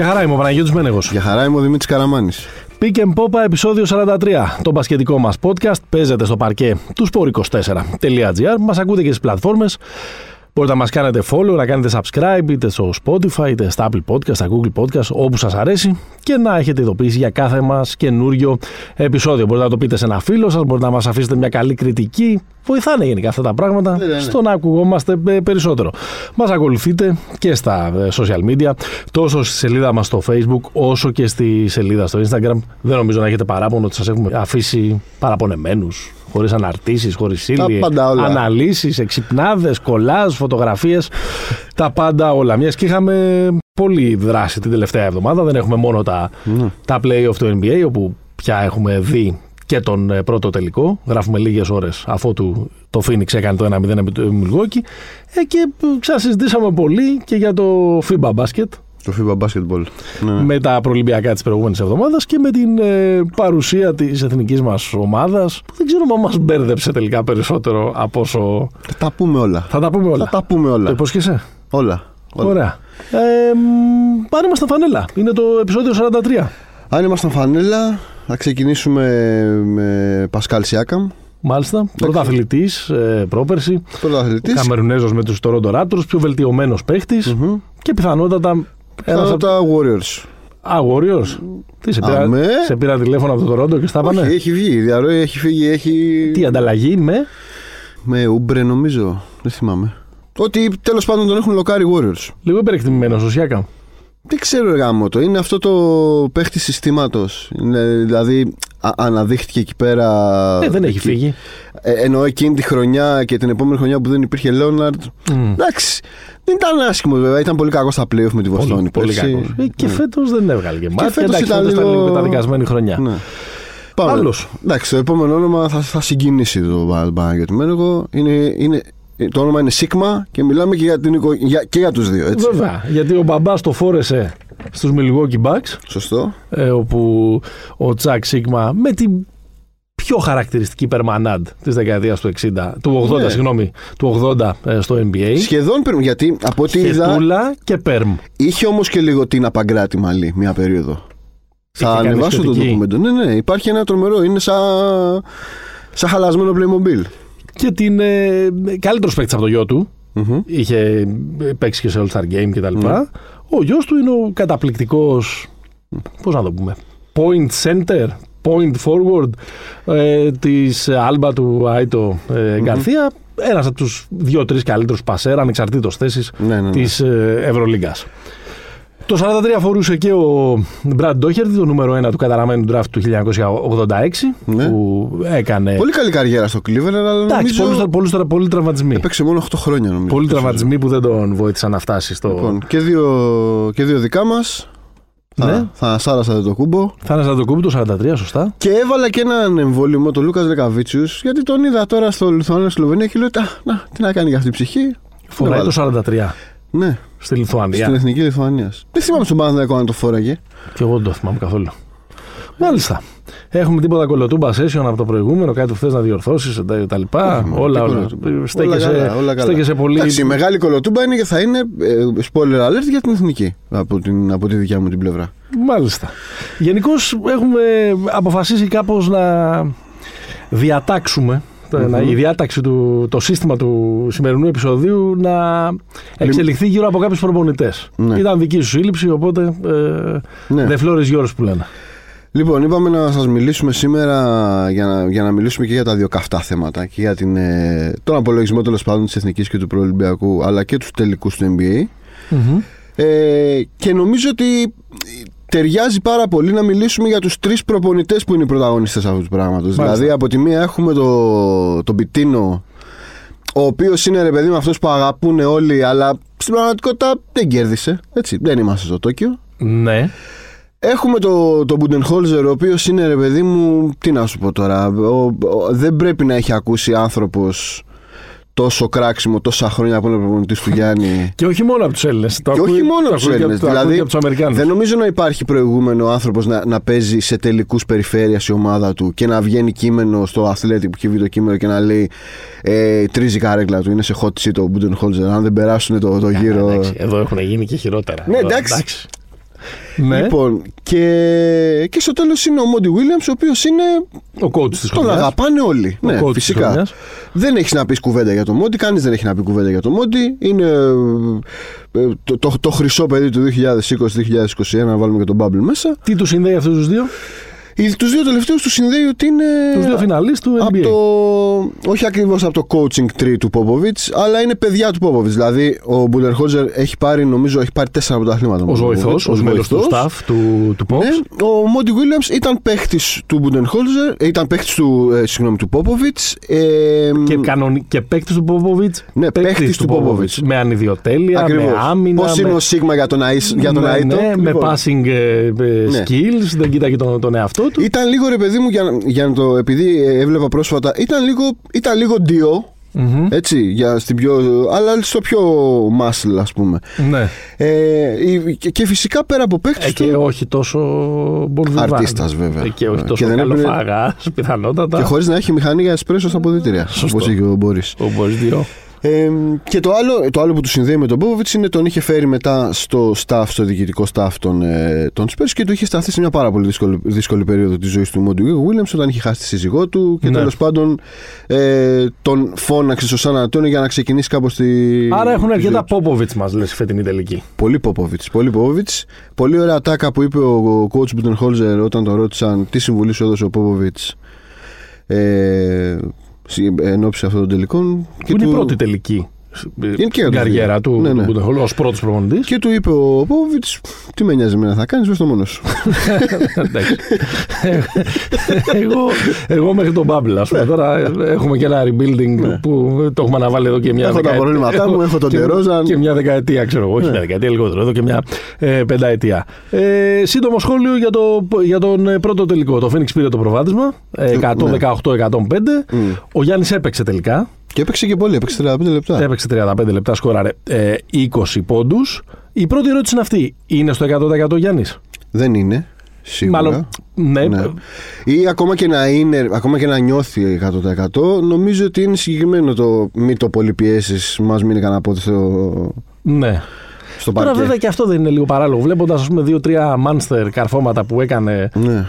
Για χαρά είμαι ο Παναγιώτης Μένεγος. Για χαρά είμαι ο Δημήτρης Καραμάνης. Pick and Popa επεισόδιο 43. Το μπασκετικό μας podcast παίζεται στο παρκέ του sport24.gr. Μας ακούτε και στις πλατφόρμες. Μπορείτε να μας κάνετε follow, να κάνετε subscribe είτε στο Spotify, είτε στα Apple Podcast, στα Google Podcast, όπου σας αρέσει και να έχετε ειδοποιήσει για κάθε μας καινούριο επεισόδιο. Μπορείτε να το πείτε σε ένα φίλο σας, μπορείτε να μας αφήσετε μια καλή κριτική. Βοηθάνε γενικά αυτά τα πράγματα Ναι, ναι, ναι. στο να ακουγόμαστε ε, περισσότερο. Μας ακολουθείτε και στα ε, social media, τόσο στη σελίδα μας στο Facebook, όσο και στη σελίδα στο Instagram. Δεν νομίζω να έχετε παράπονο ότι σας έχουμε αφήσει παραπονεμένους, χωρίς αναρτήσεις, χωρίς ύλη, πάντα όλα. αναλύσεις, εξυπνάδες, κολλάζ, φωτογραφίες, τα πάντα όλα. Μιας και είχαμε πολύ δράση την τελευταία εβδομάδα, δεν έχουμε μόνο τα, Ναι. τα play-off του NBA, όπου πια έχουμε δει και τον ε, πρώτο τελικό. Γράφουμε λίγες ώρες αφότου το Phoenix έκανε το 1-0 με το Milwaukee. Ε, και ε, ξανασυζητήσαμε πολύ και για το FIBA Basket Το FIBA Basketball. Ναι. με τα προλυμπιακά της προηγούμενης εβδομάδας και με την ε, παρουσία της εθνικής μας ομάδας που δεν ξέρω αν μας μπέρδεψε τελικά περισσότερο από όσο... Θα τα πούμε όλα. Θα τα πούμε όλα. Θα τα πούμε Το όλα. υπόσχεσαι; Όλα. όλα. Ωραία. Ε, μ, πάνε μας στα φανέλα. Είναι το επεισόδιο 43. Αν ήμασταν φανέλα, θα ξεκινήσουμε με Πασκάλ Σιάκαμ. Μάλιστα. Πρωταθλητής ε, πρόπερση. Πρωταθλητής. Καμερουνέζος με τους Toronto Raptors. Πιο βελτιωμένος παίχτης. Μμμ. Και πιθανότατα. Ένα από τα Warriors. Α, Warriors. Τι σε πήρα, Αμέ. σε πήρα τηλέφωνο από το Toronto και στα Όχι, πάνε. έχει βγει. Η διαρροή έχει φύγει. Έχει... Τι ανταλλαγή με; Με Ούμπρε νομίζω. Δεν θυμάμαι. Ότι τέλος πάντων τον έχουν λοκάρει οι Warriors. Λίγο υπερεκτιμημένο ο Σιάκα. Δεν ξέρω γάμο το. Είναι αυτό το παίχτη συστήματος. Δηλαδή α- αναδείχθηκε εκεί πέρα. Ε, δεν έχει εκεί. φύγει. Ε, εννοώ εκείνη τη χρονιά και την επόμενη χρονιά που δεν υπήρχε Λέοναρντ. Μμ. Εντάξει. Δεν ήταν άσχημος βέβαια. Ήταν πολύ κακός στα playoff με τη Πολύ, Βοστόνη. πολύ πέρσι. κακός. Ε, και Ναι. φέτος δεν έβγαλε και μάτια. φέτος Εντάξει, ήταν φέτος ήταν λίγο λίγο- καταδικασμένη χρονιά. Ναι. Πάμε. Άλλος. Εντάξει, το επόμενο όνομα θα, θα συγκινήσει το Παναγιώτη Μένεγο. Είναι, είναι, το όνομα είναι Σίγμα και μιλάμε και για, την, οικο- για, και για τους δύο. Έτσι. Βέβαια. Γιατί ο μπαμπάς το φόρεσε στους Milwaukee Bucks. Σωστό. ε, όπου ο Τσακ Σίγμα με την πιο χαρακτηριστική περμανάντ της δεκαετίας του 60, του 80, Ναι. συγγνώμη, του 80 ε, στο NBA. Σχεδόν πριν, γιατί από ό,τι είδα Χετούλα και περμ. είχε όμως και λίγο την απαγκράτη μαλλί μια περίοδο. Θα κάνει ανεβάσω το σχετική. ντοκουμέντο. Ναι, ναι, υπάρχει ένα τρομερό. Είναι σαν, σαν χαλασμένο Playmobil. Και την ε, καλύτερος παίκτης από το γιο του. Μμμ. Είχε ε, παίξει και σε All-Star Game κτλ. Ναι. Ο γιος του είναι ο καταπληκτικός, πώς να το πούμε, point center, point forward ε, της Άλμπα του Άιτο ε, Γκαρθία. Ένας από τους δύο-τρεις καλύτερους πασέρ, ανεξαρτήτως θέσης, Ναι, ναι, ναι. της ε, Ευρωλίγκας. Το 43 αφορούσε και ο Μπραντ Ντόχερτη, το νούμερο 1 του καταραμένου draft του 1986, Ναι. που έκανε. Πολύ καλή καριέρα στο Cleveland, αλλά Εντάξει, νομίζω πολλούς, πολλούς, πολλούς, πολλοί τραυματισμοί. έπαιξε μόνο 8 χρόνια νομίζω. Πολλοί Αυτό τραυματισμοί που δεν τον βοήθησαν να φτάσει στο. Λοιπόν, και δύο, και δύο δικά μας. Ναι. Θα, θα σάρασατε το κούμπο. Θα είναι σαν το κούμπι το 43, σωστά. Και έβαλα και έναν εμβόλυμο, τον Λούκας Λεκαβίτσιους, γιατί τον είδα τώρα στο Λιθουανία Σλοβενία και λέω: «Α, να, τι να κάνει για αυτή η ψυχή. Φοράει Το το 43 Ναι, στη Λιθουανία. στην εθνική Λιθουανίας. Δεν θυμάμαι στον Παναθηναϊκό αν το φόραγε. Και εγώ δεν το θυμάμαι καθόλου. Μάλιστα. Έχουμε τίποτα κολοτούμπα session από το προηγούμενο, κάτι που θες να διορθώσεις τα λοιπά. Όχι, μωρέ, όλα, τι όλα. κολοτούμπα. Όλα Στέκεσαι, καλά, όλα καλά. στέκεσαι πολύ. Εντάξει, η μεγάλη κολοτούμπα είναι και θα είναι ε, spoiler alert για την εθνική από, την, από τη δικιά μου την πλευρά. Μάλιστα. Γενικώς έχουμε αποφασίσει κάπως να διατάξουμε να, η διάταξη του, το σύστημα του σημερινού επεισοδίου να εξελιχθεί γύρω από κάποιους προπονητές. Ναι. Ήταν δική σου σύλληψη, οπότε ε, Ναι. the floor is yours που λένε. Λοιπόν, είπαμε να σας μιλήσουμε σήμερα για να, για να μιλήσουμε και για τα δύο καυτά θέματα και για την, ε, τον απολογισμό τέλος πάντων της Εθνικής και του Προολυμπιακού αλλά και τους τελικούς του NBA ε, και νομίζω ότι ταιριάζει πάρα πολύ να μιλήσουμε για τους τρεις προπονητές που είναι οι πρωταγωνιστές αυτού του πράγματος Μάλιστα. δηλαδή από τη μία έχουμε το, τον Πιτίνο ο οποίος είναι ρε παιδί με αυτός που αγαπούν όλοι αλλά στην πραγματικότητα δεν κέρδισε έτσι, δεν είμαστε στο Τόκιο Ναι. Έχουμε το, το Budenholzer, ο οποίος είναι ρε παιδί μου, τι να σου πω τώρα, ο, ο- δεν πρέπει να έχει ακούσει άνθρωπος τόσο κράξιμο τόσα χρόνια που είναι προπονητής του Γιάννη. Και όχι μόνο από τους Έλληνες. και όχι μόνο από τους Έλληνες. Δηλαδή, και από τους Αμερικάνους. δεν νομίζω να υπάρχει προηγούμενο άνθρωπος να, να παίζει σε τελικούς περιφέρειας η ομάδα του και να βγαίνει κείμενο στο αθλέτη που κυβεί το κείμενο και να λέει ε, τρίζει η καρέκλα του. Είναι σε hot seat ο Budenholzer. Αν δεν περάσουν το, το γύρο. Εδώ έχουν γίνει και χειρότερα. Ναι, Εδώ, εντάξει. Ναι. Λοιπόν, και, και στο τέλος είναι ο Μόντι Williams, ο οποίος είναι. Ο coach της Τον αγαπάνε όλοι. Ο ναι, coach της φυσικά. χρονιάς. Δεν έχεις να πεις κουβέντα για τον Μόντι, κανείς δεν έχει να πει κουβέντα για τον Μόντι. Είναι ε, το, το, το χρυσό παιδί του 2020-2021, να βάλουμε και τον Bubble μέσα. Τι του συνδέει αυτούς τους δύο, Τους δύο τελευταίους τους συνδέει ότι είναι. τους δύο φιναλίστ του από NBA. το, όχι ακριβώς από το coaching tree του Popovich, αλλά είναι παιδιά του Popovich. Δηλαδή, ο Μπούντερχόλζερ έχει πάρει, νομίζω, έχει πάρει τέσσερα πρωταθλήματα. Ω βοηθός, ως μέλος του staff του, του Pops. Ναι, ο Μόντι Williams ήταν παίχτης του Μπούντενχόλζερ, ήταν παίχτης του, ε, συγγνώμη, του Popovich. Ε, Και, κανονι... και παίκτη του Πόποβιτ. Ναι, παίκτης του Popovich. Με ανιδιοτέλεια, Ακριβώς. με άμυνα. Πώς με... είναι ο Σίγμα για τον, Αϊς- για τον ναι, Αίτο. ναι, με Λοιπόν, passing ε, ε, Ναι. skills, δεν κοίταγε τον, τον εαυτό του. Ήταν λίγο ρε παιδί μου, για, να- για να το, επειδή ε, έβλεπα πρόσφατα, ήταν λίγο, ήταν λίγο ντίο, Μμμ. έτσι, για στην πιο, αλλά στο πιο muscle ας πούμε. Ναι. Ε, η- και, και φυσικά πέρα από παίχτες Ε, και του, όχι τόσο μπολβιβάρ. Αρτίστας, βέβαια. Ε, και όχι Ε, τόσο και δεν έπρεπε- καλοφάγας, πιθανότατα. και χωρίς να έχει μηχανή για εσπρέσο στα αποδητήρια, Σωστό. όπως είχε ο Μπόρις. Ο Μπορίς δύο. Ε, και το άλλο, το άλλο που του συνδέει με τον Popovich είναι τον είχε φέρει μετά στο staff, στο διοικητικό staff των, ε, των Spurs και του είχε σταθεί σε μια πάρα πολύ δύσκολη, δύσκολη περίοδο της ζωής του Μόντι Williams όταν είχε χάσει τη σύζυγό του και Ναι. τέλος πάντων ε, τον φώναξε στο Σαν Αντώνιο για να ξεκινήσει κάπως τη. Άρα έχουν τη αρκετά ζωή του. Πόποβιτ μας, λες, φετινή τελική. Πολύ Popovich. Πολύ Popovich. Πολύ ωραία τάκα που είπε ο, ο coach Budenholzer όταν τον ρώτησαν τι συμβουλή σου έδωσε ο Popovich ε, συ- εν ώψη αυτών των τελικών. Που είναι η πρώτη τελική. Και για στην τους καριέρα δύο. του Ναι, ναι. ως πρώτος προπονητής. Και του είπε ο Πόβιτ, τι με νοιάζει εμένα θα κάνεις, βες το μόνος σου. Εντάξει. εγώ, εγώ μέχρι τον Bubble, ας πούμε. Τώρα έχουμε και ένα rebuilding που το έχουμε αναβάλει εδώ και μια Ναι. Έχω τα δεκαετία. προβλήματά μου, έχω τον και- Τερόζαν. Και μια δεκαετία, ξέρω εγώ. Όχι Ναι. μια δεκαετία, λιγότερο. Εδώ και μια ε, πενταετία. Ε, σύντομο σχόλιο για, το, για τον ε, πρώτο τελικό. Το Phoenix πήρε το προβάδισμα. Ε, 118-105. Μμ. Ο Γιάννης έπαιξε τελικά. Και έπαιξε και πολύ, έπαιξε 35 λεπτά. Έπαιξε 35 λεπτά, σκόραρε ε, 20 πόντους. Η πρώτη ερώτηση είναι αυτή. Είναι στο 100% Γιάννης; Δεν είναι. Σίγουρα. Μάλλον. Ναι, Ναι. Ή ακόμα και να είναι, ακόμα και να νιώθει 100%, νομίζω ότι είναι συγκεκριμένο το μη το πολύ πιέσεις, μας μείνει κανένα πόδι στο, ναι. Στο Τώρα παρκέ. βέβαια και αυτό δεν είναι λίγο παράλογο. Βλέποντας ας πούμε δύο-τρία μάνστερ καρφώματα που έκανε. Ναι. ε,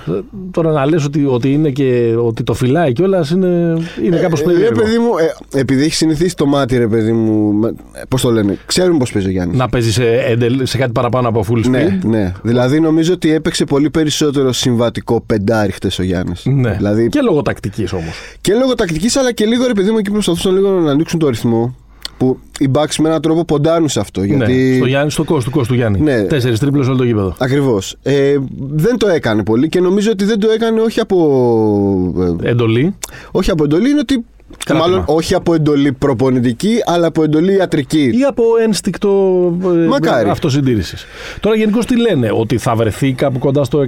Τώρα να λες ότι, ότι είναι και ότι το φυλάει κιόλας είναι, είναι κάπως Ε, περίεργο. ρε παιδί μου, ε, επειδή έχει συνηθίσει το μάτι, ρε παιδί μου. Πώς το λένε, ξέρουμε πώς παίζει ο Γιάννης. Να παίζει σε, εντελ- σε κάτι παραπάνω από full speed. Ναι, ναι. Δηλαδή νομίζω ότι έπαιξε πολύ περισσότερο συμβατικό πεντάρι χτες ο Γιάννης. Ναι. Δηλαδή Και λόγω τακτικής όμως. Και λόγω τακτικής, αλλά και λίγο ρε παιδί μου εκεί προσπαθούσαν λίγο να ανοίξουν το ρυθμό. Που οι Bucks με έναν τρόπο ποντάρουν σε αυτό. Γιατί... Ναι, στο, Γιάννη, στο κόστο του κόστου Γιάννη. Ναι. Τέσσερις τρίπλες όλο το γήπεδο. Ακριβώς. Ε, δεν το έκανε πολύ και νομίζω ότι δεν το έκανε όχι από. ε, Εντολή. όχι από εντολή, είναι ότι. Κράτημα. Μάλλον όχι από εντολή προπονητική, αλλά από εντολή ιατρική. Ή από ένστικτο ε, Μακάρι. αυτοσυντήρησης. Τώρα γενικώς τι λένε, ότι θα βρεθεί κάπου κοντά στο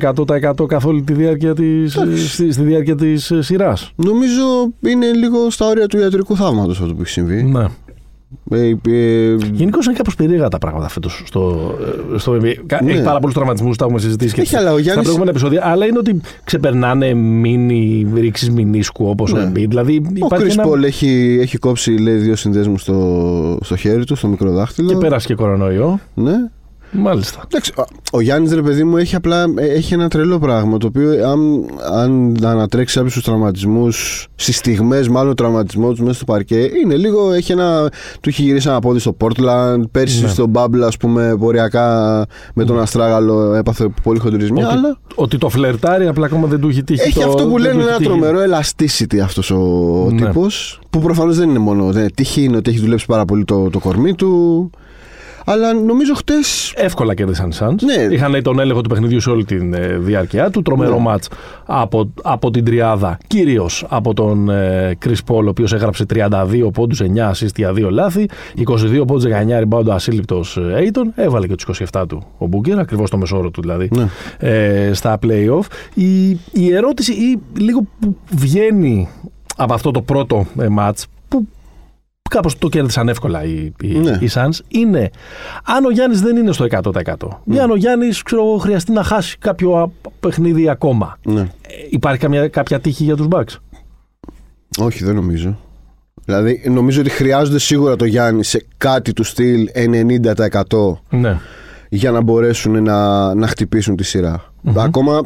100% καθ' όλη τη διάρκεια τη στη, στη διάρκεια της σειράς; Νομίζω είναι λίγο στα όρια του ιατρικού θαύματος αυτό που έχει συμβεί. Ναι. Ε, ε, Γενικώ είναι κάπως περίεργα τα πράγματα φέτος στο, ε, στο NBA. Κα- Ναι. Έχει πάρα πολλούς τραυματισμούς, τα έχουμε συζητήσει και Έχει, αλλά ο στα Γιάννης- προηγούμενα επεισόδια. Αλλά είναι ότι ξεπερνάνε μήνυ ρήξεις μηνίσκου όπως ο Ναι. Embiid. Δηλαδή ο υπάρχει Chris ένα. Paul έχει, έχει κόψει λέει, δύο συνδέσμους στο, στο χέρι του, στο μικρό δάχτυλο. Και πέρασε και κορονοϊό. Ναι. Μάλιστα. Εντάξει, ο- ο Γιάννης ρε παιδί μου έχει απλά ε, έχει ένα τρελό πράγμα το οποίο αν, αν ανατρέξει κάποιους του τραυματισμούς, στις στιγμές μάλλον τραυματισμός του μέσα στο παρκέ, είναι λίγο. Έχει ένα, του έχει γυρίσει ένα πόδι στο Portland. Πέρσι Ναι. στο Bubble, ας πούμε, ποριακά με τον Αστράγαλο έπαθε πολύ χοντρισμιά. Ότι, Αλλά ότι το φλερτάρει, απλά ακόμα δεν του έχει τύχει. έχει το, αυτό που δεν λένε του έχει ένα τύχει. τρομερό elasticity αυτός ο Ναι. τύπος. Που προφανώς δεν είναι μόνο. Δεν, τύχη είναι ότι έχει δουλέψει πάρα πολύ το, το κορμί του. Αλλά νομίζω χτε. Εύκολα κέρδισαν οι Suns. Ναι. Είχαν τον έλεγχο του παιχνιδιού σε όλη τη διάρκεια του. Τρομερό Ναι. μάτς από, από την τριάδα. Κυρίως από τον ε, Chris Paul, ο οποίος έγραψε 32 πόντους, 9 assist για 2 λάθη. 22 πόντους, 19 rebound ασύλληπτος Aiton. Έβαλε και τους 27 του ο Μπούκερ, ακριβώς το μεσόωρο του δηλαδή. Ναι. Ε, στα playoff. Η, η ερώτηση, ή λίγο που βγαίνει από αυτό το πρώτο ε, μάτς, που κάπως το κέρδισαν εύκολα οι, οι, Ναι. οι Suns, είναι αν ο Γιάννης δεν είναι στο 100%. Ή αν ο Γιάννης χρειαστεί να χάσει κάποιο α, παιχνίδι ακόμα. Ναι. Ε, υπάρχει καμιά, κάποια τύχη για τους Bucks; Όχι, δεν νομίζω. Δηλαδή, νομίζω ότι χρειάζονται σίγουρα το Γιάννη σε κάτι του στυλ 90%. Ναι. για να μπορέσουν να, να χτυπήσουν τη σειρα Ακόμα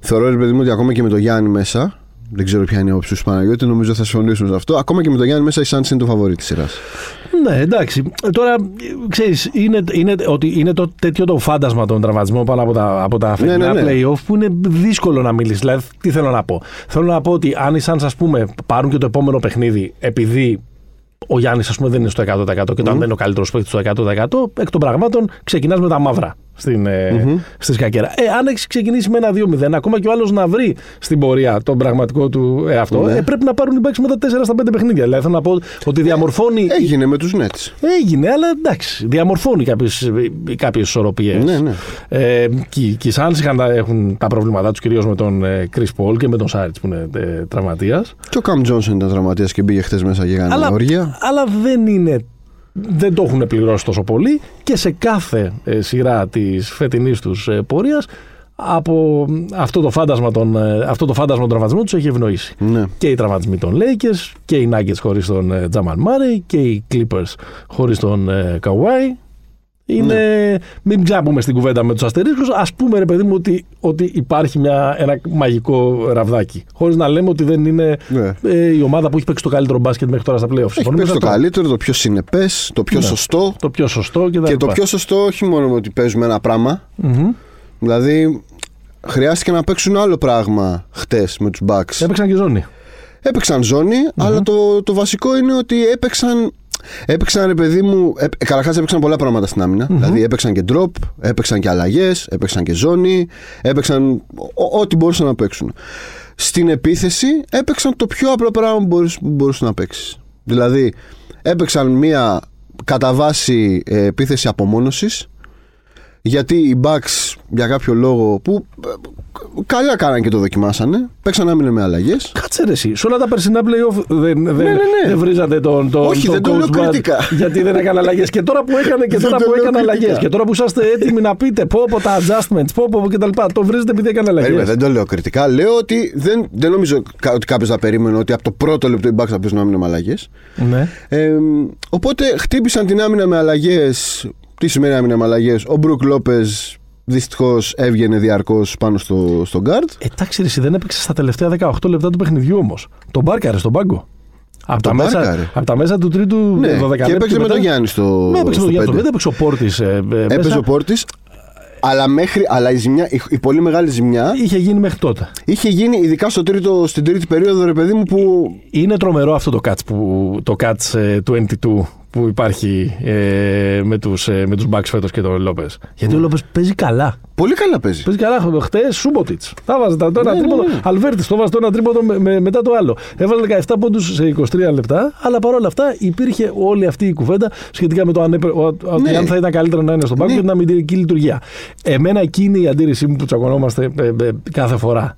θεωρώ ρε παιδί μου ότι ακόμα και με το Γιάννη μέσα δεν ξέρω ποια είναι η όψη του Παναγιώτη, νομίζω θα συμφωνήσουν σε αυτό. Ακόμα και με τον Γιάννη μέσα η Σάντ είναι το φαβορή της σειράς. Ναι, εντάξει. Τώρα, ξέρεις, είναι, είναι, ότι είναι το τέτοιο το φάντασμα των τραυματισμών πάνω από τα, από τα ναι, ναι, ναι. playoff που είναι δύσκολο να μιλήσεις. Δηλαδή, τι θέλω να πω. Θέλω να πω ότι αν οι Suns, ας πούμε, πάρουν και το επόμενο παιχνίδι επειδή ο Γιάννης, ας πούμε, δεν είναι στο 100% και όταν δεν είναι ο καλύτερος παίκτης στο 100%, εκ των πραγμάτων ξεκινάς με τα μαύρα στην, mm-hmm. στη σκακέρα. Ε, αν έχεις ξεκινήσει με ένα 2-0, ακόμα και ο άλλος να βρει στην πορεία τον πραγματικό του εαυτό, ναι. ε, πρέπει να πάρουν οι μπακς με τα 4 στα 5 παιχνίδια. Δηλαδή θέλω να πω ότι διαμορφώνει. Έγινε με τους Nets. Έγινε, αλλά εντάξει, διαμορφώνει κάποιες ισορροπίες. Ναι, ναι. Ε, και, και οι Suns έχουν τα προβλήματά τους κυρίως με τον Chris Paul και με τον Σάριτ που είναι ε, τραυματίας. Και ο Καμ Τζόνσον ήταν τραυματίας και μπήκε χθες μέσα για αλλά, όργια. Αλλά δεν είναι δεν το έχουν πληρώσει τόσο πολύ και σε κάθε ε, σειρά της φετινής τους ε, πορείας από αυτό το φάντασμα των, ε, αυτό το φάντασμα των τραυματισμών τους έχει ευνοήσει. Ναι. Και οι τραυματισμοί των Lakers και οι Nuggets χωρίς τον Τζαμαν Μάρεϊ και οι Clippers χωρίς τον Kawhi είναι, ναι. Μην ξαναπούμε στην κουβέντα με τους αστερίσκους. Α πούμε, ρε παιδί μου, ότι, ότι υπάρχει μια, ένα μαγικό ραβδάκι. Χωρίς να λέμε ότι δεν είναι ναι. ε, η ομάδα που έχει παίξει το καλύτερο μπάσκετ μέχρι τώρα στα playoffs. Έχει παίξει το καλύτερο, το πιο συνεπές, το πιο ναι. σωστό. Το πιο σωστό και, και το πιο σωστό όχι μόνο ότι παίζουμε ένα πράγμα. Mm-hmm. Δηλαδή, χρειάστηκε να παίξουν άλλο πράγμα χτες με τους Bucks. Έπαιξαν και ζώνη. Έπαιξαν ζώνη, mm-hmm. αλλά το, το βασικό είναι ότι έπαιξαν Έπαιξαν, ρε παιδί μου, ε, καταρχάς έπαιξαν πολλά πράγματα στην άμυνα. Mm-hmm. Δηλαδή έπαιξαν και drop, έπαιξαν και αλλαγές, έπαιξαν και ζώνη, έπαιξαν ό,τι μπορούσαν να παίξουν. Στην επίθεση έπαιξαν το πιο απλό πράγμα που μπορούσαν να παίξεις. Δηλαδή έπαιξαν μία κατά βάση ε, επίθεση απομόνωσης γιατί οι Bucks για κάποιο λόγο που ε, καλά κάναν και το δοκιμάσανε. Παίξαν άμυνα με αλλαγές. Κάτσε ρε, εσύ. Σε όλα τα περσινά playoff δεν, δεν, ναι, ναι, ναι. δεν βρίζατε τον, τον, Όχι, τον δεν το λέω κριτικά. Γιατί δεν έκανε αλλαγές. Και τώρα που έκανε και τώρα που έκανε αλλαγές. Και τώρα που είσαστε έτοιμοι να πείτε πω από τα adjustments, πω από κτλ. Το βρίζετε επειδή έκανε αλλαγές. Δεν το λέω κριτικά. Λέω ότι δεν, δεν νομίζω ότι κάποιος θα περίμενε ότι από το πρώτο λεπτό οι Bucks θα παίζουν άμυνα με αλλαγές. Ναι. Ε, οπότε χτύπησαν την άμυνα με αλλαγές τι σημαίνει άμυνα με αλλαγές; Ο Μπρουκ Λόπες δυστυχώς έβγαινε διαρκώς πάνω στο, στο γκάρτ. Εντάξει, εσύ δεν έπαιξε στα τελευταία 18 λεπτά του παιχνιδιού όμως. Τον πάρκαρε στον πάγκο. Από τα, μέσα, από τα μέσα του τρίτου ναι, 12 Και έπαιξε με τον Γιάννη στο. Ναι, έπαιξε με τον Γιάννη. Δεν έπαιξε ο Πόρτης. Ε, ε, έπαιζε ο Πόρτης. Αλλά, μέχρι, αλλά η, ζημιά, η, η, πολύ μεγάλη ζημιά. Είχε γίνει μέχρι τότε. Είχε γίνει ειδικά στο τρίτο, στην τρίτη περίοδο, ρε παιδί μου, που. Είναι τρομερό αυτό το catch, που, το catch 22 που υπάρχει ε, με τους ε, με τους Bucks φέτος και τον Λόπε. Γιατί ο Λόπε παίζει καλά. Πολύ καλά παίζει. Παίζει καλά. Χτες Σούμποτιτ. Τα βάζε το ένα ναι, τρίποδο. Ναι, ναι. Αλβέρτης το βάζει το ένα τρίποδο με, με, μετά το άλλο. Έβαλε 17 πόντους σε 23 λεπτά. Αλλά παρόλα αυτά υπήρχε όλη αυτή η κουβέντα σχετικά με το αν, έπαι, ναι. αν θα ήταν καλύτερα να είναι στον πάγκο ναι. και την αμυντική λειτουργία. Εμένα εκείνη η αντίρρησή μου που τσακωνόμαστε ε, ε, κάθε φορά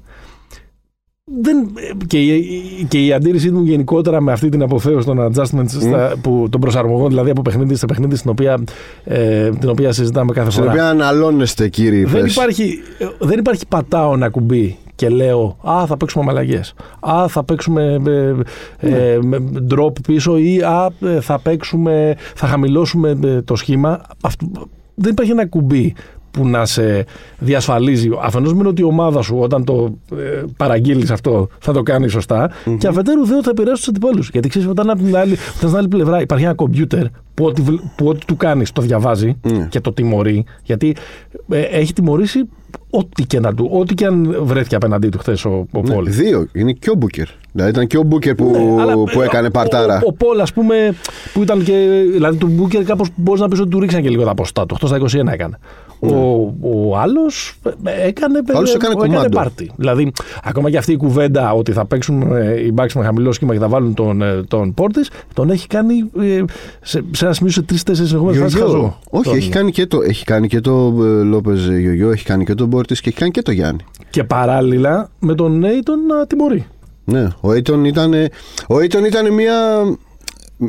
δεν, και, η, και η αντίρρησή μου γενικότερα με αυτή την αποθέωση των adjustments, στα, που, των προσαρμογών, δηλαδή από παιχνίδι σε παιχνίδι, στην οποία, ε, την οποία συζητάμε κάθε φορά. Στην οποία αναλώνεστε, κύριε δεν υπάρχει, δεν υπάρχει πατάω ένα κουμπί και λέω Α, θα παίξουμε με αλλαγέ. Α, θα παίξουμε ε, ε, με drop πίσω ή Α, ε, θα παίξουμε, θα χαμηλώσουμε ε, το σχήμα. Αυτό, δεν υπάρχει ένα κουμπί που να σε διασφαλίζει. Αφενός μεν ότι η ομάδα σου όταν το ε, παραγγείλεις αυτό θα το κάνει και αφετέρου δεν θα επηρεάσει τους αντιπάλους. Γιατί ξέρεις, όταν από την άλλη, στην άλλη πλευρά υπάρχει ένα κομπιούτερ που ό,τι, που ό,τι του κάνεις το διαβάζει και το τιμωρεί. Γιατί ε, έχει τιμωρήσει ό,τι και, να του, ό,τι και αν βρέθηκε απέναντί του χθες ο, ο ναι, Δύο. Είναι και ο Μπούκερ. Δηλαδή ήταν και ο Μπούκερ που, ναι, που έκανε παρτάρα. Ο, ο, ο Πόλ, ας πούμε, που ήταν και. Δηλαδή του Μπούκερ κάπως μπορείς να πεις ότι του ρίξαν και λίγο τα ποστά του. 8 στα 21 έκανε. Ο, ο άλλος έκανε, Άλλος έκανε, έκανε πάρτι. Δηλαδή, ακόμα και αυτή η κουβέντα ότι θα παίξουν ε, οι μπακς με χαμηλό σχήμα και θα βάλουν τον, ε, τον Πόρτη, τον έχει κάνει ε, σε, σε ένα σημείο σε τρει-τέσσερι εγωμένες φάσεις χαζό. Όχι, τον... έχει κάνει και το, έχει κάνει και το Λόπε Γιωγιό, έχει κάνει και τον Πόρτη και έχει κάνει και το Γιάννη. Και παράλληλα με τον Νέιτον να τιμωρεί. Ναι, ο Aiton ήταν, ο ήταν μια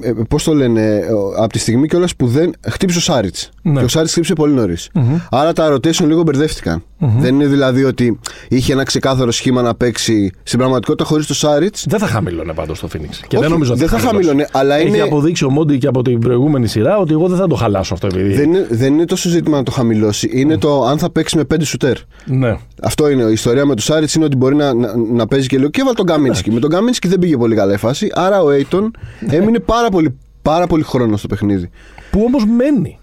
ε, Πώς το λένε, από τη στιγμή κιόλας που δεν. Χτύπησε ο Σάριτς. Ναι. Και ο Σάριτς χτύπησε πολύ νωρίς. Άρα τα rotation λίγο μπερδεύτηκαν. Δεν είναι δηλαδή ότι είχε ένα ξεκάθαρο σχήμα να παίξει στην πραγματικότητα χωρίς το Σάριτς. Δεν θα χαμηλώνε πάντως το Phoenix. Και Όχι, δεν νομίζω ότι δεν θα χαμηλώσει. χαμηλώνε, αλλά Έχει είναι- αποδείξει ο Μόντι και από την προηγούμενη σειρά ότι εγώ δεν θα το χαλάσω αυτό επειδή. Δεν είναι, δεν είναι τόσο ζήτημα να το χαμηλώσει. Είναι το αν θα παίξει με πέντε σουτέρ. Ναι. Αυτό είναι. Η ιστορία με του Σάριτς είναι ότι μπορεί να, να, να παίζει και λίγο. Και έβαλε τον Καμίνσκι. Με τον Καμίνσκι δεν πήγε πολύ καλά η φάση. Άρα ο Aiton έμεινε πάρα πολύ, πάρα πολύ χρόνο στο παιχνίδι. Που όμως μένει.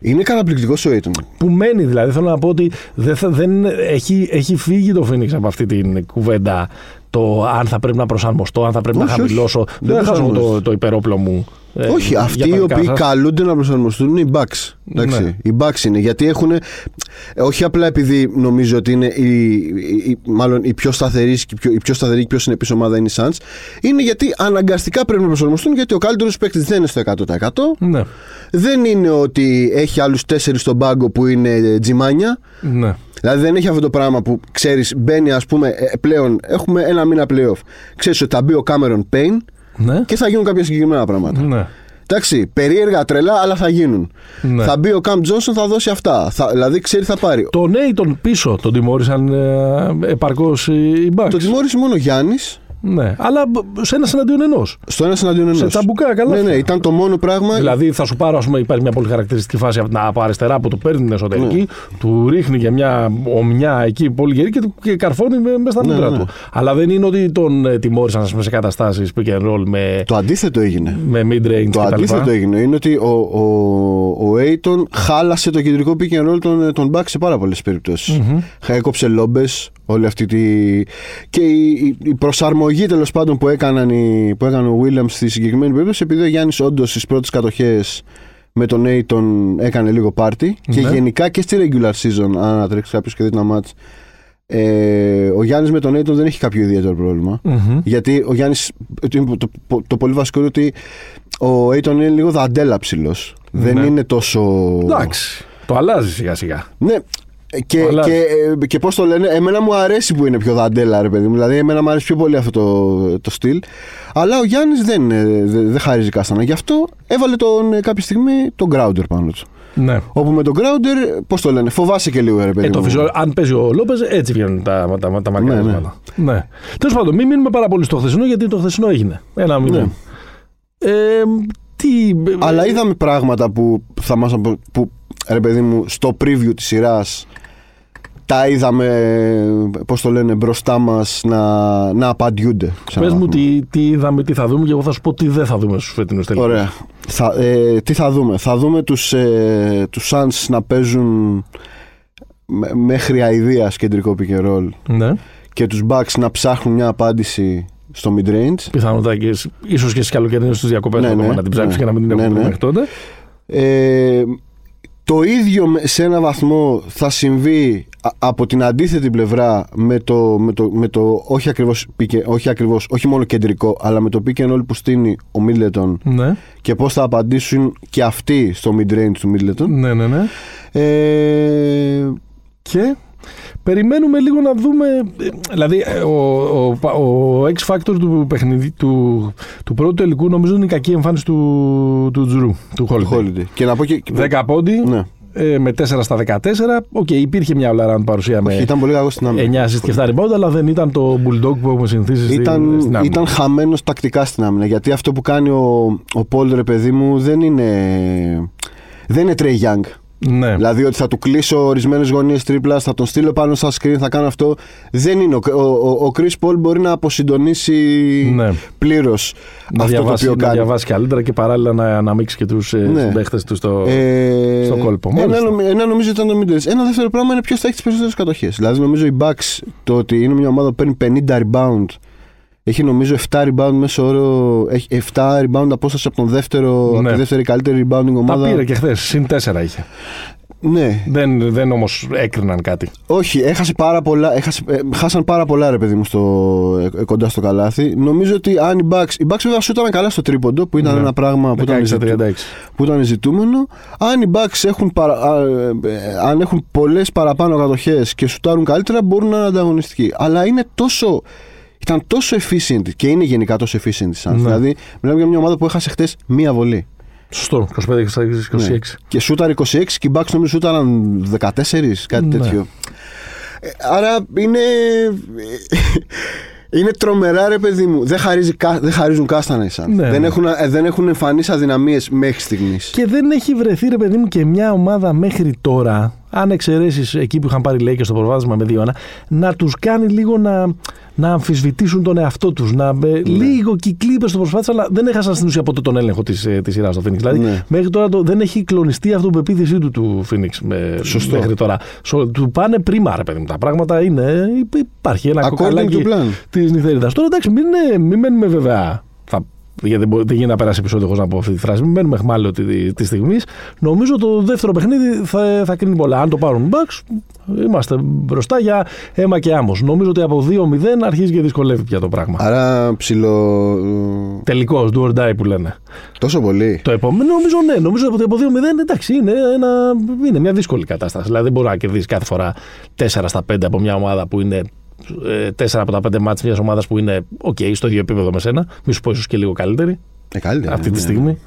Είναι καταπληκτικό ο Aiton. Που μένει δηλαδή. Θέλω να πω ότι δεν, θα- δεν έχει, έχει φύγει το Phoenix από αυτή την κουβέντα. Το αν θα πρέπει να προσαρμοστώ, αν θα πρέπει να Όχι, όχι. χαμηλώσω. Δεν Δεν θα χάσω το, προσαρμόζεσαι. το υπερόπλο μου. ε, Όχι, για αυτοί τα οι δικά οποίοι σας. καλούνται να προσαρμοστούν είναι οι Bucks. Εντάξει, Ναι. Οι Bucks είναι. Γιατί έχουν. Όχι απλά επειδή νομίζω ότι είναι η, η- η- μάλλον η πιο σταθερή και η πιο, η πιο, σταθερή και πιο συνεπή ομάδα είναι η Suns. Είναι γιατί αναγκαστικά πρέπει να προσαρμοστούν γιατί ο καλύτερος παίκτης δεν είναι στο 100%. Ναι, Δεν είναι ότι έχει άλλους τέσσερις στον πάγκο που είναι τζιμάνια. ναι. Δηλαδή δεν έχει αυτό το πράγμα που ξέρεις, μπαίνει ας πούμε ε, πλέον. Έχουμε ένα μήνα playoff. Ξέρεις ότι θα μπει ο Cameron Payne Ναι. και θα γίνουν κάποια συγκεκριμένα πράγματα. ναι. Εντάξει, περίεργα τρελά, αλλά θα γίνουν. Ναι. Θα μπει ο Καμπ Τζόνσον, θα δώσει αυτά. Θα, δηλαδή ξέρει, θα πάρει. Τον Νέιτον πίσω τον τιμώρησαν ε, επαρκώς οι Bucks. Το τιμώρησε μόνο ο Γιάννης Ναι, αλλά σε ένα εναντίον ενός. στο ένα εναντίον ενός. Σε τσαμπουκά, καλά. Ναι, ναι, ήταν το μόνο πράγμα. Δηλαδή θα σου πάρω, ας πούμε, υπάρχει μια πολύ χαρακτηριστική φάση από, την- από αριστερά που του παίρνει την εσωτερική, Ναι. του ρίχνει και μια ομιά εκεί πολύ γερή και, του- και καρφώνει με- μέσα στα Ναι, μούτρα ναι. του. Αλλά δεν είναι ότι τον ε, τιμώρησαν ας πούμε, σε καταστάσεις pick and roll με, Το αντίθετο έγινε. με mid-range Το κτλ. αντίθετο έγινε είναι ότι ο, ο, ο Aiton χάλασε το κεντρικό pick and roll των, των Bucks σε πάρα πολλές περιπτώσεις. Έκοψε λόμπες, όλη αυτή τη. και η, η- η προσαρμογή τέλος πάντων που, έκαναν οι, που έκανε ο Williams στη συγκεκριμένη περίπτωση, επειδή ο Γιάννης όντως στις πρώτες κατοχές με τον Aiton έκανε λίγο πάρτι και Ναι. γενικά και στη regular season, αν ανατρέξει κάποιος και δει ένα match. Ε, ο Γιάννης με τον Aiton δεν έχει κάποιο ιδιαίτερο πρόβλημα. Μμμ. Γιατί ο Γιάννης. Το, το, το πολύ βασικό είναι ότι ο Aiton είναι λίγο δαντέλα ψηλός. Δεν Ναι. είναι τόσο. Εντάξει. Το αλλάζει σιγά σιγά. Ναι. Και, Αλλά- και, ε, και πώς το λένε, εμένα μου αρέσει που είναι πιο δαντέλα, ρε παιδί μου. Δηλαδή, εμένα μου αρέσει πιο πολύ αυτό το, το στυλ. Αλλά ο Γιάννης δεν, είναι- δεν, δεν χαρίζει κάστανα. Γι' αυτό έβαλε τον, ε, κάποια στιγμή τον Grounder πάνω του. Ναι. Όπου με τον Grounder, πώς το λένε, φοβάσαι και λίγο, ρε παιδί Ε, το μου. φυσικό, αν παίζει ο Λόπε, έτσι βγαίνουν τα, τα, τα, τα μαρκαρίσματα. Ναι. Τέλος πάντων, μην μείνουμε πάρα πολύ στο χθεσινό, γιατί το χθεσινό έγινε. Ένα μηδέν. Ναι. Ε, τι. Αλλά είδαμε πράγματα που θα μας απο- που, ρε παιδί μου, στο preview της σειράς τα είδαμε, πώς το λένε, μπροστά μας να, να απαντιούνται. σε Πες έναν μου βαθμό. τι, τι είδαμε, τι θα δούμε και εγώ θα σου πω τι δεν θα δούμε στους φετινούς τελικούς. Ωραία. Θα, ε, τι θα δούμε; Θα δούμε τους, ε, τους Suns να παίζουν με- μέχρι αηδίας κεντρικό pick and roll Ναι. και τους Bucks να ψάχνουν μια απάντηση στο mid-range. Πιθανότατα και ίσως και στις καλοκαιρινές τους διακοπές Ναι, θα δούμε ναι, να την ψάξει ναι. και να μην την έχουμε Ναι, βρει ναι. μέχρι τότε. Ε, το ίδιο με- σε ένα βαθμό θα συμβεί α- από την αντίθετη πλευρά με το, με το, με το όχι, ακριβώς, pick and- όχι ακριβώς, όχι μόνο κεντρικό, αλλά με το pick and roll που στείνει ο Middleton Ναι, και πώς θα απαντήσουν και αυτοί στο mid-range του Middleton. ναι, ναι. ναι. Ε, Και περιμένουμε λίγο να δούμε. ε, Δηλαδή, ε, ο, ο, ο X Factor του, παιχνιδι, του, του πρώτου τελικού νομίζω είναι η κακή εμφάνιση του, του Τζρου, του Holiday. Holiday. Και να πω και... 10 πόντοι Ναι. ε, με 4 στα 14. Οκ, υπήρχε μια all around παρουσία με Ήταν πολύ κακό στην άμυνα. 9 assist και 7 rebound, αλλά δεν ήταν το bulldog που έχουμε συνηθίσει στη- Ήταν, στην άμυνα. ήταν χαμένος τακτικά στην άμυνα. Γιατί αυτό που κάνει ο, ο Πολ, ρε παιδί μου, δεν είναι. Δεν είναι Trey Young. Ναι. Δηλαδή ότι θα του κλείσω ορισμένες γωνίες τρίπλα, θα τον στείλω πάνω στα screen, θα κάνω αυτό. Δεν είναι. Ο, ο, ο, ο Chris Paul μπορεί να αποσυντονίσει Ναι. πλήρως να, αυτό το διαβάσει, οποίο να κάνει. διαβάσει καλύτερα και παράλληλα να αναμίξει και τους Ναι. ναι. συμπαίχτες τους στο. Ε, στο κόλπο. Ένα, Μάλιστα. νομι- ένα νομίζω ήταν το mid Ένα δεύτερο πράγμα είναι ποιος θα έχει τις περισσότερες κατοχές. Δηλαδή νομίζω οι Bucks το ότι είναι μια ομάδα που παίρνει 50 rebound. Έχει νομίζω 7 rebound μέσω όρο. Έχει 7 rebound απόσταση από, τον δεύτερο, από Ναι. τη δεύτερη καλύτερη rebounding Τα ομάδα. πήρε και χθες. Συν 4 είχε. Ναι, Δεν, δεν όμως έκριναν κάτι. όχι, έχασε πάρα πολλά, έχασε, ε, χάσαν πάρα πολλά ρε παιδί μου στο, ε, κοντά στο καλάθι. Νομίζω ότι αν οι Bucks, οι Bucks βέβαια σούταραν καλά στο τρίποντο που ήταν Ναι. ένα πράγμα που ήταν, 16 στα ζητού- 36. που ήταν ζητούμενο. Αν οι Bucks έχουν, παρα, α, ε, ε, αν έχουν πολλές παραπάνω κατοχές και σουτάρουν καλύτερα μπορούν να είναι ανταγωνιστικοί. Αλλά είναι τόσο, ήταν τόσο efficient και είναι γενικά τόσο efficient η Suns. Ναι. Δηλαδή, μιλάμε για μια ομάδα που έχασε χτε μία βολή. Σωστό, 25 στα 26. Ναι. Και σούταρ 26 και οι Bucks νομίζω σούταραν 14, κάτι Ναι. τέτοιο. Ε, άρα είναι. Είναι τρομερά ρε παιδί μου. Δεν, χαρίζει, κα- δεν χαρίζουν κάστανα οι Suns. Ναι. Δεν έχουν, ε, δεν έχουν εμφανίσει αδυναμίες μέχρι στιγμής. Και δεν έχει βρεθεί, ρε παιδί μου, και μια ομάδα μέχρι τώρα, αν εξαιρέσεις εκεί που είχαν πάρει λέει και στο προβάδισμα με 2-1, να τους κάνει λίγο να, να αμφισβητήσουν τον εαυτό τους. Να, Ναι. ε, Λίγο και οι Clippers το προσπάθησαν, αλλά δεν έχασαν στην ουσία ποτέ τον έλεγχο της της σειράς στο Phoenix. Δηλαδή, Ναι. μέχρι τώρα το, δεν έχει κλονιστεί η αυτοπεποίθησή του του Phoenix με, Σωστό. μέχρι τώρα. Σο- του πάνε πρίμα, ρε παιδί μου. Τα πράγματα είναι. Υπάρχει ένα According κοκαλάκι to plan. της νυχτερίδα. Τώρα εντάξει, μην, ε, μην μένουμε βέβαια. Θα, γιατί δεν, μπορεί- δεν γίνεται να περάσει επεισόδιος χωρίς να πω αυτή τη φράση. Μην μένουμε χμάλιο τη, της στιγμής. Νομίζω το δεύτερο παιχνίδι θα, θα κρίνει πολλά. Αν το πάρουν οι Bucks, είμαστε μπροστά για αίμα και άμμος. Νομίζω ότι από 2-0 αρχίζει και δυσκολεύει πια το πράγμα. Άρα ψηλό. Τελικός, do or die που λένε. Τόσο πολύ. Το επόμενο νομίζω ναι. Νομίζω ότι από 2-0 εντάξει είναι, ένα, είναι μια δύσκολη κατάσταση. Δηλαδή δεν μπορεί να κερδίσεις κάθε φορά 4 στα 5 από μια ομάδα που είναι. 4 από τα 5 μάτς μιας ομάδας που είναι οκ, στο ίδιο επίπεδο με σένα. Μη σου πω ίσως και λίγο καλύτερη Ε, καλύτερα. αυτή ναι, τη ναι. στιγμή.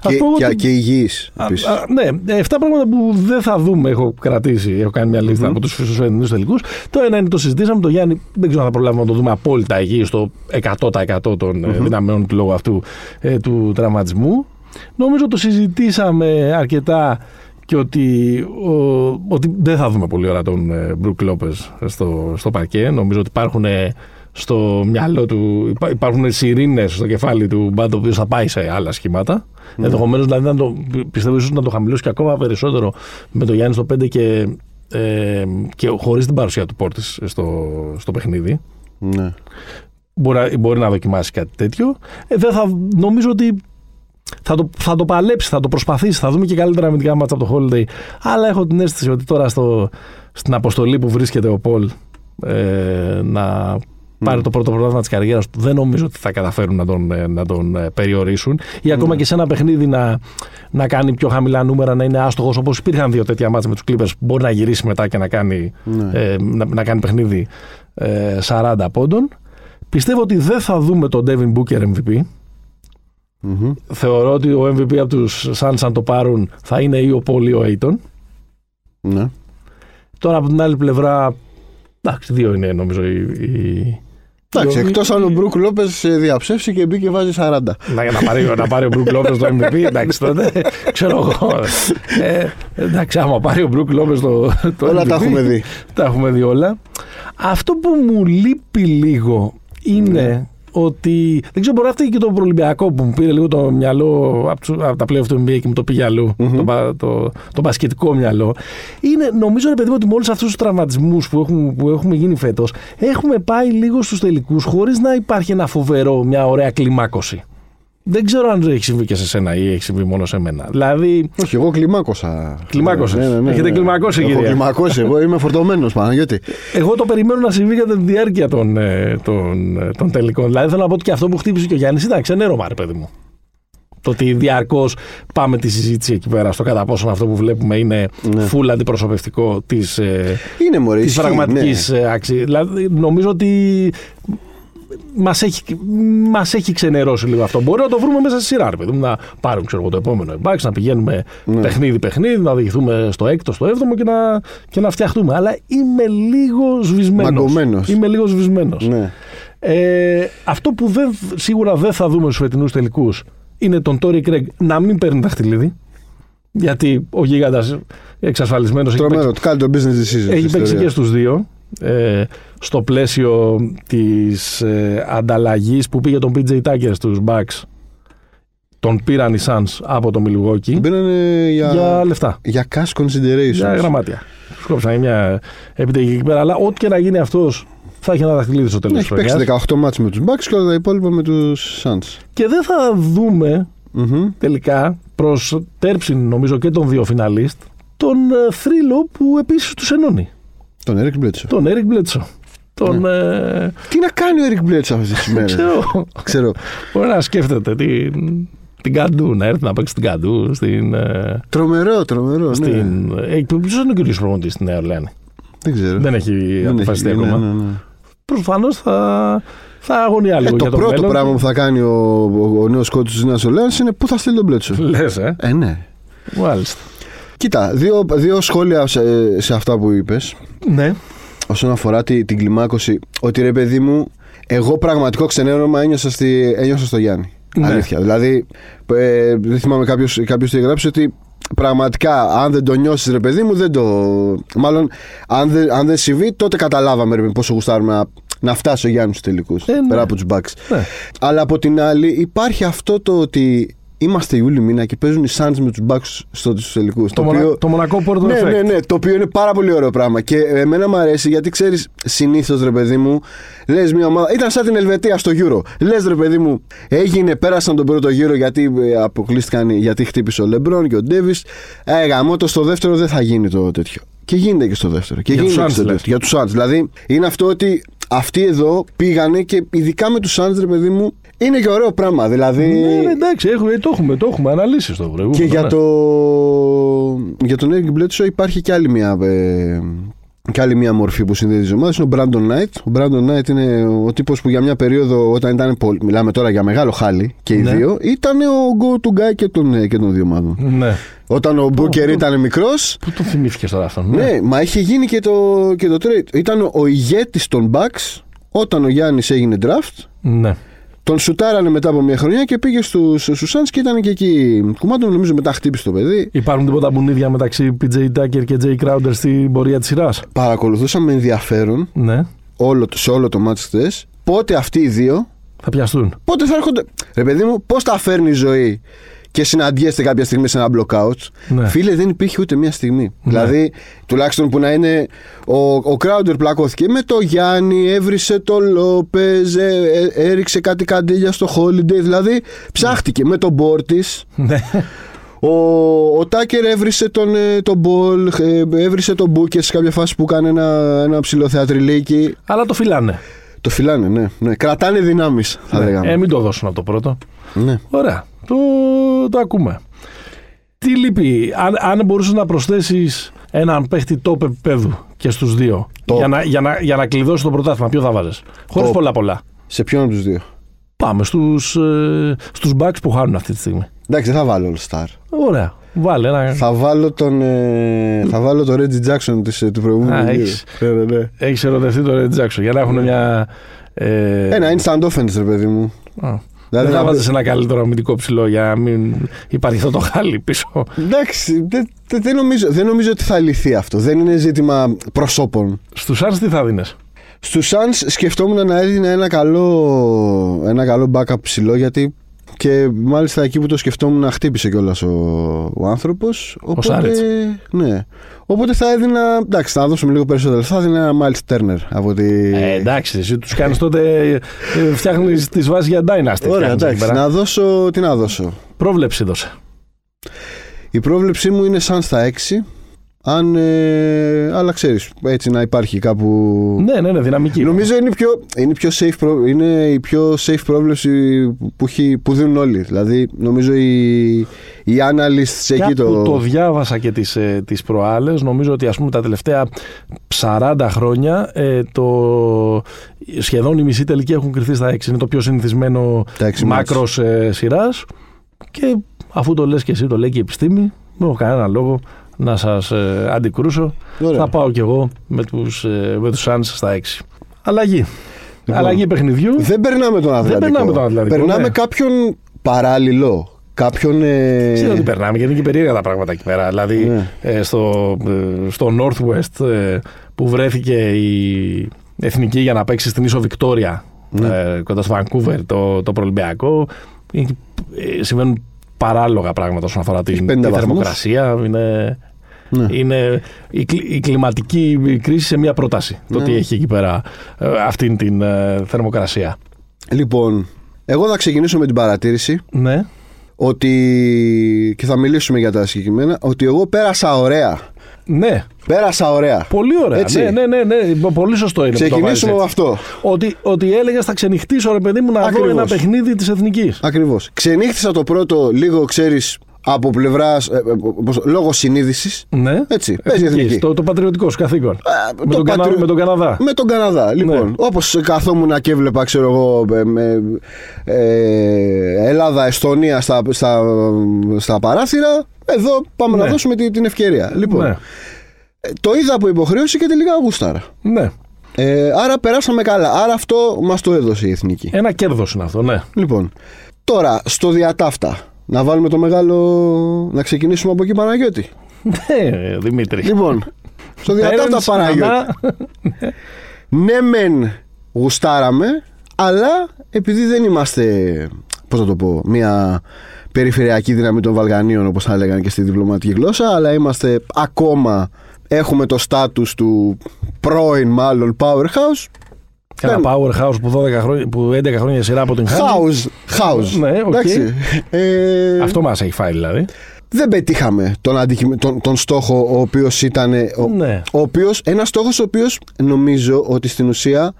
Και, Ας πω και, ότι- και υγιής Α, επίσης. α, ναι, 7 πράγματα που δεν θα δούμε έχω κρατήσει. Έχω κάνει μια λίστα από τους φυσιοσφαιρετικού τελικούς. Το ένα είναι το συζητήσαμε. Το Γιάννη δεν ξέρω αν θα προλάβουμε να το δούμε απόλυτα εκεί στο 100% των ε, δυναμεών του λόγου αυτού ε, του τραυματισμού. Νομίζω το συζητήσαμε αρκετά και ότι, ο, ότι δεν θα δούμε πολύ ώρα τον ε, Μπρουκ Λόπες στο, στο παρκέ. Νομίζω ότι υπάρχουν ε, στο μυαλό του, υπά- υπάρχουν σιρήνες στο κεφάλι του Μπάντο, ο οποίο θα πάει σε άλλα σχήματα. Ναι. Ενδεχομένως δηλαδή να το, πιστεύω ίσως να το χαμηλώσει και ακόμα περισσότερο με το Γιάννης στο 5 και, ε, και χωρίς την παρουσία του Πόρτης στο, στο παιχνίδι. Ναι. Μπορεί, να- μπορεί να δοκιμάσει κάτι τέτοιο. Ε, δεν θα, νομίζω ότι θα το, θα το παλέψει, θα το προσπαθήσει. Θα δούμε και καλύτερα αμυντικά μάτσα από το Holiday. Αλλά έχω την αίσθηση ότι τώρα στο, στην αποστολή που βρίσκεται ο Πολ ε, να πάρει το πρώτο πρωτάθλημα της καριέρας του, δεν νομίζω ότι θα καταφέρουν να τον, ε, να τον ε, περιορίσουν. Ή ακόμα και σε ένα παιχνίδι να, να κάνει πιο χαμηλά νούμερα, να είναι άστοχος όπως υπήρχαν δύο τέτοια μάτσα με τους Clippers. που Μπορεί να γυρίσει μετά και να κάνει, Ναι. ε, να, να κάνει παιχνίδι ε, 40 πόντων. Πιστεύω ότι δεν θα δούμε τον Devin Booker MVP. Μμμ. Θεωρώ ότι ο MVP από τους Suns αν το πάρουν θα είναι ή ο Paul ή ο Aiton. Ναι. Τώρα από την άλλη πλευρά, εντάξει, δύο είναι νομίζω οι... οι- Εντάξει, οι- εκτός αν ο Μπρουκ Λόπε διαψεύσει και μπήκε βάζει 40. Να, να, πάρει, να πάρει ο Brook Lopez το MVP, εντάξει τότε, ξέρω εγώ. Ε, εντάξει, άμα πάρει ο Brook Lopez το, το Όλα MVP, τα έχουμε δει. Τα έχουμε δει όλα. Αυτό που μου λείπει λίγο είναι Ναι. Ότι. Δεν ξέρω, μπορεί να φταίει και το προολυμπιακό που μου πήρε λίγο το μυαλό από, τους- από τα playoff του NBA και μου το πήγε αλλού, το, μπα- το, το μπασκετικό μυαλό. Είναι, νομίζω, ρε παιδί μου, ότι με όλους αυτούς τους τραυματισμούς που, έχουμε, που έχουμε γίνει φέτος, έχουμε πάει λίγο στους τελικούς χωρίς να υπάρχει ένα φοβερό, μια ωραία κλιμάκωση. Δεν ξέρω αν έχει συμβεί και σε σένα ή έχει συμβεί μόνο σε μένα. Δηλαδή, Όχι, εγώ κλιμάκωσα. Κλιμάκωσες. Έχετε κλιμακώσει, Έχω κύριε. κλιμακώσει. Εγώ είμαι φορτωμένος, Παναγιώτη. Εγώ το περιμένω να συμβεί κατά τη διάρκεια των, ε, των, ε, των τελικών. Δηλαδή θέλω να πω ότι και αυτό που χτύπησε και ο Γιάννης ήταν ξενέρωμα, ρε παιδί μου. Το ότι διαρκώς πάμε τη συζήτηση εκεί πέρα στο κατά πόσο αυτό που βλέπουμε είναι Ναι. full αντιπροσωπευτικό της ε, Είναι μωρέ. της ισχύει, πραγματικής ναι. αξία. Δηλαδή νομίζω ότι μας έχει, μας έχει ξενερώσει λίγο αυτό. Μπορεί να το βρούμε μέσα στη σειρά, ρε παιδί μου, να πάρουμε ξέρω, εγώ, το επόμενο εμπάξ, να πηγαίνουμε Ναι. παιχνίδι-παιχνίδι, να οδηγηθούμε στο έκτο, στο έβδομο και να, και να φτιαχτούμε. Αλλά είμαι λίγο σβησμένος. Μαγκωμένος. Είμαι λίγο σβησμένος. Ναι. Ε, αυτό που δεν, σίγουρα δεν θα δούμε στους φετινούς τελικούς είναι τον Τόρι Κρέγκ να μην παίρνει δαχτυλίδι. Γιατί ο γίγαντας εξασφαλισμένος έχει παίξει Τρομερό. Κάνει το business decision. έχει στην παίξει ιστορία. και στους δύο. Ε, στο πλαίσιο της ε, ανταλλαγής που πήγε τον PJ Tucker στους Bucks τον πήραν οι Suns από το Milwaukee Μπαίνανε για, για λεφτά, για cash considerations. για γραμμάτια. Σκόψαν μια επιταγή εκεί πέρα, αλλά ό,τι και να γίνει αυτός θα έχει ένα δαχτυλίδι στο τέλος της Έχει παίξει χρονιάς. 18 μάτς με τους Bucks και όλα τα υπόλοιπα με τους Suns. Και δεν θα δούμε Μμμ. τελικά προς τέρψιν νομίζω και των δύο φιναλίστ τον ε, θρύλο που επίσης τους ενώνει. Τον Eric Bledsoe. Τον Eric Bledsoe. Τον, ε, Τι να κάνει ο Eric Bledsoe αυτές τις μέρες; ξέρω, Ξέρω. Μπορεί να σκέφτεται την, την Καντού, να έρθει να παίξει την Καντού στην. ε, Τρομερό, τρομερό. Ναι. στην ε, Ποιος είναι ο κύριος προπονητής στη Νέα Ορλεάνη; Δεν ξέρω. Δεν έχει Δεν αποφασιστεί έχει- ακόμα. ναι, ναι, ναι. Προφανώ θα, Θα αγωνιά Ε, λίγο το για το πρώτο μέλλον. πράγμα που θα κάνει ο, ο, ο νέος κότσο της Νέας Ορλεάνης είναι πού θα στείλει τον Μπλέτσο. Λες, ε. ε, ναι. Μάλιστα. Κοίτα, δύο, δύο σχόλια σε, σε αυτά που είπες. Ναι. όσον αφορά τη, την κλιμάκωση, ότι ρε παιδί μου, εγώ πραγματικό ξενέρωμα ένιωσα, στη, ένιωσα στο Γιάννη. Ναι. Αλήθεια. Δηλαδή, ε, δεν θυμάμαι κάποιος κάποιος τι έγραψε ότι πραγματικά αν δεν το νιώσεις, ρε παιδί μου, δεν το. Μάλλον, αν δεν, αν δεν συμβεί, τότε καταλάβαμε ρε, πόσο γουστάρουμε να, να φτάσει ο Γιάννης στους τελικούς. Ε, ναι. Πέρα από τους Bucks. Ναι. Αλλά από την άλλη, υπάρχει αυτό το ότι είμαστε Ιούλη μήνα και παίζουν οι Suns με τους Bucks στους τελικούς. Το, μονα... το μονακό πόρτο Ναι, ναι, ναι, το οποίο είναι πάρα πολύ ωραίο πράγμα. Και εμένα μου αρέσει γιατί ξέρεις, συνήθως ρε παιδί μου, λες μια ομάδα. ήταν σαν την Ελβετία στο Euro. Λες ρε παιδί μου, έγινε, πέρασαν τον πρώτο γύρο γιατί ε, αποκλείστηκαν, γιατί χτύπησε ο Λεμπρόν και ο Ντέβις. Ε, γαμώ το στο δεύτερο δεν θα γίνει το τέτοιο. Και γίνεται και στο δεύτερο. Και Για γίνεται τους και στο Suns, δεύτερο. Για τους Suns. Δηλαδή είναι αυτό ότι αυτοί εδώ πήγανε και ειδικά με τους Suns, ρε παιδί μου, είναι και ωραίο πράγμα. Δηλαδή. Ναι, ναι, εντάξει, έχουμε, το έχουμε, το έχουμε αναλύσει στο προηγούμενο. Και για, ναι. το... για τον Eric Bledsoe υπάρχει και άλλη μια, ε, και άλλη μια μορφή που συνδέει τι ομάδε. Είναι ο Brandon Knight. Ο Brandon Knight είναι ο τύπος που για μια περίοδο, όταν ήταν. πολύ- Μιλάμε τώρα για μεγάλο χάλι και οι Ναι. δύο, ήταν ο go to guy και των, ε, και των δύο ομάδων. Ναι. Όταν ο Booker πού- ήταν μικρό. Πού το θυμήθηκε τώρα αυτό. Ναι, μα είχε γίνει και το, και το trade. Ήταν ο ηγέτης των Bucks όταν ο Γιάννης έγινε draft. ναι. Τον σουτάρανε μετά από μια χρονιά και πήγε στους στους Suns και ήταν και εκεί. Κουμάντων νομίζω μετά χτύπησε το παιδί. Υπάρχουν τίποτα μπουνίδια μεταξύ PJ Tucker και Jay Crowder στην πορεία της σειράς; Παρακολουθούσα με ενδιαφέρον Ναι. όλο, σε όλο το μάτς χθες πότε αυτοί οι δύο, Θα πιαστούν. πότε θα έρχονται. Ρε παιδί μου, πώς τα φέρνει η ζωή και συναντιέστε κάποια στιγμή σε ένα blockout. Ναι. Φίλε, δεν υπήρχε ούτε μία στιγμή. Δηλαδή, τουλάχιστον που να είναι. Ο, ο Crowder πλακώθηκε με το Γιάννη, έβρισε το Λόπεζ, ε, ε, έριξε κάτι καντήλια στο Holiday. Δηλαδή, ψάχτηκε με τον Πόρτις Ναι. Ο, ο Τάκερ έβρισε τον, ε, τον Μπολ, ε, έβρισε τον Μπούκερ σε κάποια φάση που κάνει ένα, ένα ψηλό θεατριλίκι. Αλλά το φυλάνε. Το φυλάνε, ναι. ναι. Κρατάνε δυνάμεις, θα Ναι. λέγαμε. Ε, μην το δώσουν από το πρώτο. ναι. Ωραία. Το, το ακούμε. Τι λείπει, αν, αν μπορούσες να προσθέσεις έναν παίχτη top επίπεδου και στους δύο Top. για να, για, να, για να κλειδώσεις το πρωτάθλημα, ποιο θα βάζε. Χωρίς Top. πολλά πολλά. Σε ποιον από τους δύο; Πάμε στους, ε, στους Bucks που χάνουν αυτή τη στιγμή. Εντάξει, δεν θα βάλω All Star. Ωραία. Βάλε ένα. Θα βάλω τον, ε, θα βάλω τον Reggie Jackson της, ε, του προηγούμενου. Α, γύρου. έχεις. Ναι, ναι, ναι. Έχεις ερωτευτεί τον Red Jackson για να έχουν μια. Ε, Ένα instant offense, ρε παιδί μου. α, Δηλαδή, δεν θα να- βάζεις ένα καλύτερο αμυντικό ψηλό για να μην υπάρχει αυτό το χάλι πίσω. Εντάξει, δεν, δεν, δεν νομίζω, δεν νομίζω ότι θα λυθεί αυτό. Δεν είναι ζήτημα προσώπων. Στους Suns τι θα δίνει. Στους Suns σκεφτόμουν να έδινε ένα καλό, ένα καλό backup ψηλό γιατί και μάλιστα εκεί που το σκεφτόμουν να χτύπησε κιόλας ο, ο άνθρωπος. Οπότε, Σάρετς. ναι. Οπότε θα έδινα, εντάξει θα δώσουμε λίγο περισσότερο, θα έδινα ένα Miles Turner από τη... Ε, εντάξει, εσύ τους κάνεις τότε. Ε, Φτιάχνεις τις βάσεις για Dynasty. Ωραία, φτιάχνεις εκεί εντάξει, πέρα. να δώσω, τι να δώσω. Πρόβλεψη δώσε. Η πρόβλεψή μου είναι σαν στα 6. Αν, ε, αλλά ξέρεις, έτσι να υπάρχει κάπου... Ναι, ναι, ναι, δυναμική. Νομίζω είναι, η πιο, είναι, η πιο safe, προ- είναι η πιο safe πρόβλεψη που, έχει, που δίνουν όλοι. Δηλαδή, νομίζω οι, οι analysts εκεί Κάπου το... το... διάβασα και τις, ε, τις προάλλες. Νομίζω ότι ας πούμε τα τελευταία 40 χρόνια ε, το, σχεδόν οι μισοί τελικοί έχουν κρυφθεί στα 6. Είναι το πιο συνηθισμένο Τα έξι μάκρος ε, σειράς. Και αφού το λες και εσύ, το λέει και η επιστήμη, δεν έχω κανένα λόγο να σας ε, αντικρούσω. Ωραία. Θα πάω κι εγώ με τους, ε, με τους Suns στα 6. Αλλαγή. Λοιπόν, Αλλαγή παιχνιδιού. Δεν περνάμε τον Αθλαντικό. περνάμε τον Ατλαντικό, Περνάμε ναι. κάποιον παράλληλο. Κάποιον. Ε... Ξέρω ότι περνάμε γιατί είναι και περίεργα τα πράγματα εκεί πέρα. Δηλαδή Ναι. ε, στο, ε, στο Northwest ε, που βρέθηκε η εθνική για να παίξει στην ίσο Βικτόρια Ναι. ε, κοντά στο Vancouver το, το προελμπιακό. Ε, συμβαίνουν παράλογα πράγματα όσον αφορά την, πέντε τη βαθμούς. θερμοκρασία. Είναι, Ναι. είναι η, κλι- η κλιματική κρίση σε μια πρόταση. Το Ναι. τι έχει εκεί πέρα ε, αυτήν την ε, θερμοκρασία. Λοιπόν, εγώ θα ξεκινήσω με την παρατήρηση Ναι. ότι. και θα μιλήσουμε για τα συγκεκριμένα. Ότι εγώ πέρασα ωραία. Ναι. Πέρασα ωραία. Πολύ ωραία. Έτσι. Ναι, ναι, ναι, ναι. Πολύ σωστό είναι. που το βάζεις Ξεκινήσουμε με έτσι. αυτό. Ότι, ότι έλεγες θα ξενυχτήσω ρε παιδί μου να δω Ακριβώς. ένα παιχνίδι της εθνικής. Ακριβώς. Ξενύχτησα το πρώτο λίγο, ξέρεις, από πλευράς. λόγω συνείδησης. Ναι. Έτσι. Παίζει Εθνικής, εθνική. Το, το πατριωτικό σου καθήκον. Α, με, το τον Κανα- πατριο- με τον Καναδά. Με τον Καναδά. Λοιπόν, Ναι. όπως καθόμουν και έβλεπα, ξέρω εγώ, ε, με, ε, Ελλάδα-Εστονία στα, στα, στα παράθυρα, εδώ πάμε Ναι. να δώσουμε τη- την ευκαιρία. Λοιπόν, Ναι. ε, το είδα από υποχρέωση και τελικά γούσταρα. ναι. Ε, άρα περάσαμε καλά. Άρα αυτό μας το έδωσε η εθνική. Ένα κέρδος είναι αυτό, ναι. Λοιπόν, τώρα στο διατάφτα. Να βάλουμε το μεγάλο. Να ξεκινήσουμε από εκεί, Παναγιώτη. Ναι, Δημήτρη. Λοιπόν, στο διατάφτα Παίρνεις Παναγιώτη. ξανά. Ναι, μεν γουστάραμε, αλλά επειδή δεν είμαστε, πώς να το πω, μια περιφερειακή δύναμη των Βαλκανίων, όπως θα έλεγαν και στη διπλωματική γλώσσα, αλλά είμαστε ακόμα, έχουμε το στάτους του πρώην μάλλον powerhouse. Ένα Δεν- powerhouse που, 12 χρόνια, που 11 χρόνια σειρά από την χάνει. House, house. Ναι, οκ. Εντάξει. Ε, Αυτό μας έχει φάει δηλαδή. δεν πετύχαμε τον, αντικειμ- τον, τον στόχο ο οποίος ήταν ο, Ναι. ο οποίος, ένας στόχος ο οποίος νομίζω ότι στην ουσία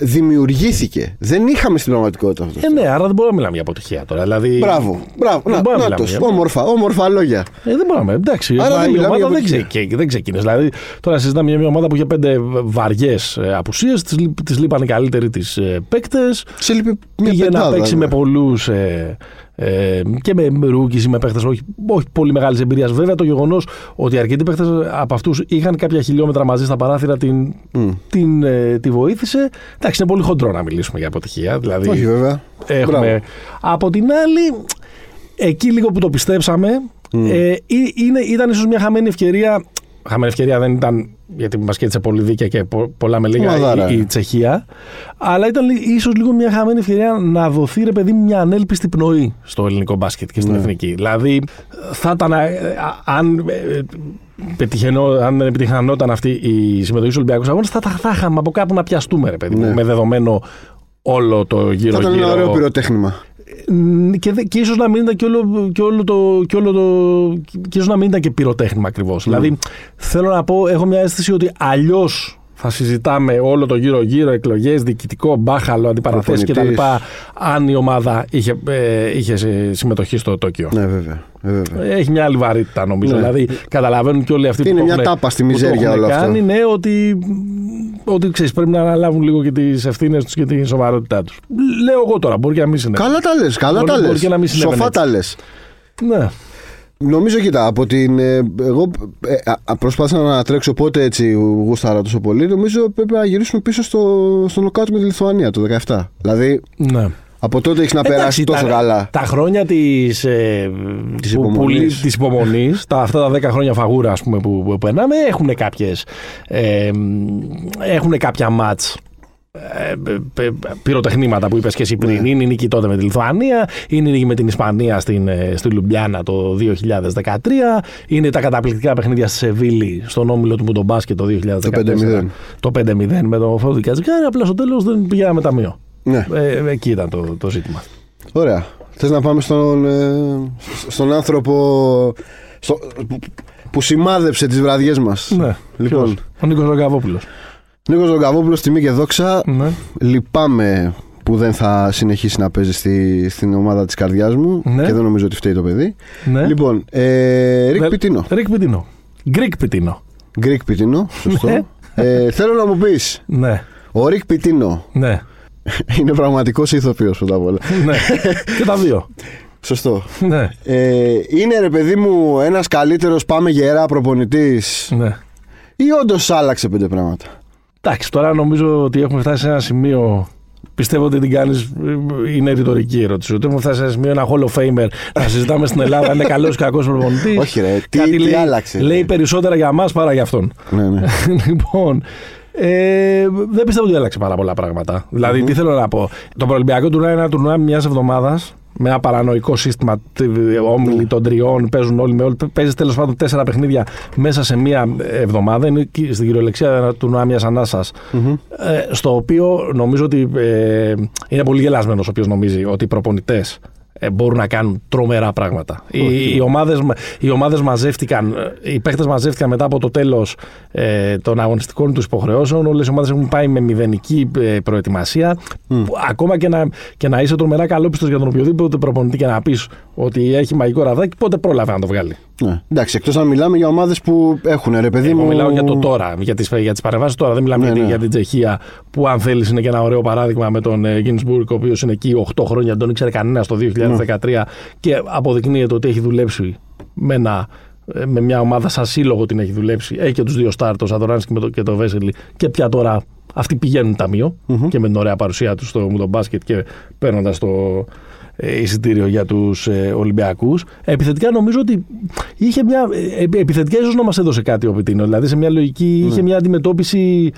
δημιουργήθηκε. Δεν είχαμε στην πραγματικότητα αυτό. Ε, ναι, άρα δεν μπορούμε να μιλάμε για αποτυχία τώρα. Δηλαδή, Μπράβο, μπράβο. Δεν Να, μπορούμε να να μιλάμε το, για- όμορφα, όμορφα λόγια. Ε, δεν μπορούμε. Εντάξει. Άρα μα δεν η μιλάμε ομάδα για δεν, αποτυχία. ξε, δεν ξεκίνησε. Δηλαδή, τώρα συζητάμε για μια ομάδα που είχε πέντε βαριές απουσίες. Τη λείπαν οι καλύτεροι της ε, παίκτες. Σε λείπει μια Πήγε να πεντάδα, παίξει ναι. με πολλούς ε, ε, και με rookie ή με παίχτες όχι, όχι πολύ μεγάλης εμπειρίας. Βέβαια, το γεγονός ότι αρκετοί παίχτες από αυτούς είχαν κάποια χιλιόμετρα μαζί στα παράθυρα την, Μμ. την, ε, τη βοήθησε. Εντάξει, είναι πολύ χοντρό να μιλήσουμε για αποτυχία. Δηλαδή, Όχι βέβαια. Έχουμε. Μπράβο. Από την άλλη, εκεί λίγο που το πιστέψαμε, ε, ή- είναι, ήταν ίσως μια χαμένη ευκαιρία. Χαμένη ευκαιρία δεν ήταν γιατί μας κέρδισε πολύ δίκαια και πο- πολλά με λίγα Ομαδάρα. η, η Τσεχία. Αλλά ήταν ίσως λίγο μια χαμένη ευκαιρία να δοθεί ρε παιδί μου, μια ανέλπιστη πνοή στο ελληνικό μπάσκετ και στην Ναι. εθνική. Δηλαδή θα ήταν. ε, α- αν, ε, πετυχαινό, αν δεν επιτυχανόταν αυτή η συμμετοχή στους Ολυμπιακούς Αγώνες, θα, τα- θα είχαμε από κάπου να πιαστούμε, ρε παιδί μου, Ναι. με δεδομένο όλο το Θα γύρω-γύρω. ήταν ένα ωραίο πυροτέχνημα. Μ, και, δε- και ίσως να μην ήταν και όλο, και όλο το. Και, όλο το και ίσως να μην ήταν και πυροτέχνημα ακριβώς. Δηλαδή, θέλω να πω, έχω μια αίσθηση ότι αλλιώς θα συζητάμε όλο το γύρω-γύρω, εκλογές, διοικητικό, μπάχαλο, αντιπαραθέσεις κτλ. Προπονητής. Αν η ομάδα είχε, ε, είχε σε- συμμετοχή στο Τόκιο. Ναι, βέβαια. ε, βέβαια. Έχει μια άλλη βαρύτητα νομίζω. Ναι. Δηλαδή, καταλαβαίνουν και όλοι αυτοί Είναι που μια το έχουν- τάπα στη που το μιζέρια έχουν όλο αυτό. κάνει, ναι, ότι, ότι ξέρεις, πρέπει να αναλάβουν λίγο και τις ευθύνες τους και τη σοβαρότητά τους. Λέω εγώ τώρα, μπορεί και να μην συνέβη. Καλά τα λες, καλά Μπορεί- τα μπορεί λες. και να μην συνέβαινε Σοφά έτσι. τα λες. Ναι. Νομίζω, κοίτα, από την. ε, εγώ ε, α, α, προσπάθησα να τρέξω πότε έτσι γούσταρα τόσο πολύ. Νομίζω πρέπει να γυρίσουμε πίσω στο, στο νοκάουτ με τη Λιθουανία το 17. Δηλαδή, ναι. από τότε έχεις να περάσεις τόσο τα, καλά. Τα χρόνια της, ε, Της που- που- υπομονής. της υπομονής, τα, αυτά τα 10 χρόνια φαγούρα ας πούμε, που, που περνάμε, έχουν κάποιες, ε, έχουν κάποια μάτς ε, ε, ε, πυροτεχνήματα που είπες και εσύ πριν. Ναι. Είναι η νίκη τότε με τη Λιθουανία, είναι η νίκη με την Ισπανία στην, ε, στη Λουμπιάννα το 2013, είναι τα καταπληκτικά παιχνίδια στη Σεβίλη στον όμιλο του Μουντομπάσκετ το 2014. Το 5-0. Το 5-0 με τον Φώδη Κατζικάρη, απλά στο τέλος δεν πηγαίναμε ταμείο. Ναι, Ε, εκεί ήταν το, το ζήτημα. ωραία. Θες να πάμε στον, ε, στον άνθρωπο στο, που, που σημάδεψε τις βραδιές μας. Ναι. Λοιπόν, Ποιος; Ο Νίκος Ρογκαβόπουλος. Νίκος Ρογκαβόπουλος, τιμή και δόξα. Ναι. Λυπάμαι που δεν θα συνεχίσει να παίζει στη, στην ομάδα της καρδιάς μου Ναι. και δεν νομίζω ότι φταίει το παιδί. ναι. Λοιπόν, ε, Ρικ Δε- Πιτίνο. Ρικ Πιτίνο. Greek Πιτίνο. Greek Πιτίνο, σωστό. Ναι. ε, θέλω να μου πεις, Ναι. ο Ρικ Πιτίνο Ναι. είναι πραγματικός ηθοποιός πρώτα απ' όλα; ναι. και τα δύο. Σωστό. Ναι. Ε, είναι ρε παιδί μου ένας καλύτερος πάμε γερά προπονητής ναι. ή όντως άλλαξε πέντε πράγματα; Εντάξει, τώρα νομίζω ότι έχουμε φτάσει σε ένα σημείο. Πιστεύω ότι την κάνεις. Είναι ρητορική η ερώτηση. Ότι έχουμε φτάσει σε ένα σημείο ένα Hall of Famer να συζητάμε στην Ελλάδα. Είναι καλός ή κακός προπονητής. Όχι, ρε, τι- τι λέει, άλλαξε, ρε. Λέει περισσότερα για μας παρά για αυτόν. ναι, ναι. λοιπόν, ε, δεν πιστεύω ότι άλλαξε πάρα πολλά πράγματα. Δηλαδή, τι θέλω να πω. Το προελπιακό τουρνά είναι ένα τουρνά μιας εβδομάδας με ένα παρανοϊκό σύστημα. τε- Όμιλοι των τριών παίζουν όλοι με όλοι. Παίζεις τέλος πάντων τέσσερα παιχνίδια μέσα σε μία εβδομάδα. Είναι κι- στην κυριολεξία ένα τουρνά μια ανάσα. Ε, στο οποίο νομίζω ότι ε, είναι πολύ γελασμένος ο οποίος νομίζει ότι οι προπονητές ε, μπορούν να κάνουν τρομερά πράγματα. Οι, οι, ομάδες, οι ομάδες μαζεύτηκαν, ε, οι παίχτες μαζεύτηκαν μετά από το τέλος ε, των αγωνιστικών τους υποχρεώσεων. Όλες οι ομάδες έχουν πάει με μηδενική ε, προετοιμασία. ακόμα και να, και να είσαι τρομερά καλόπιστος για τον οποιοδήποτε προπονητή και να πεις ότι έχει μαγικό ραδάκι, πότε πρόλαβε να το βγάλει; Ναι. Εντάξει, εκτός αν μιλάμε για ομάδες που έχουν ρε παιδί μου. μιλάω για το τώρα, για τις για τις παρεμβάσεις τώρα. Δεν μιλάμε ναι, ναι. για την Τσεχία που, αν θέλεις, είναι και ένα ωραίο παράδειγμα με τον Γκίνσμπουργκ, ο οποίος είναι εκεί 8 χρόνια, δεν τον ήξερε κανένας το 2013 και αποδεικνύεται ότι έχει δουλέψει με, ένα, με μια ομάδα σαν σύλλογο την έχει δουλέψει. Έχει και τους δύο στάρ, το Σαδωράνσκι και το Βέσελη. Και πια τώρα αυτοί πηγαίνουν ταμείο mm-hmm. και με την ωραία παρουσία τους στο μπάσκετ και παίρνοντας το ε, εισιτήριο για τους ε, Ολυμπιακούς. Επιθετικά νομίζω ότι είχε μια. Ε, επιθετικά ίσως να μας έδωσε κάτι ο Πιτίνο. Δηλαδή σε μια λογική, είχε μια αντιμετώπιση,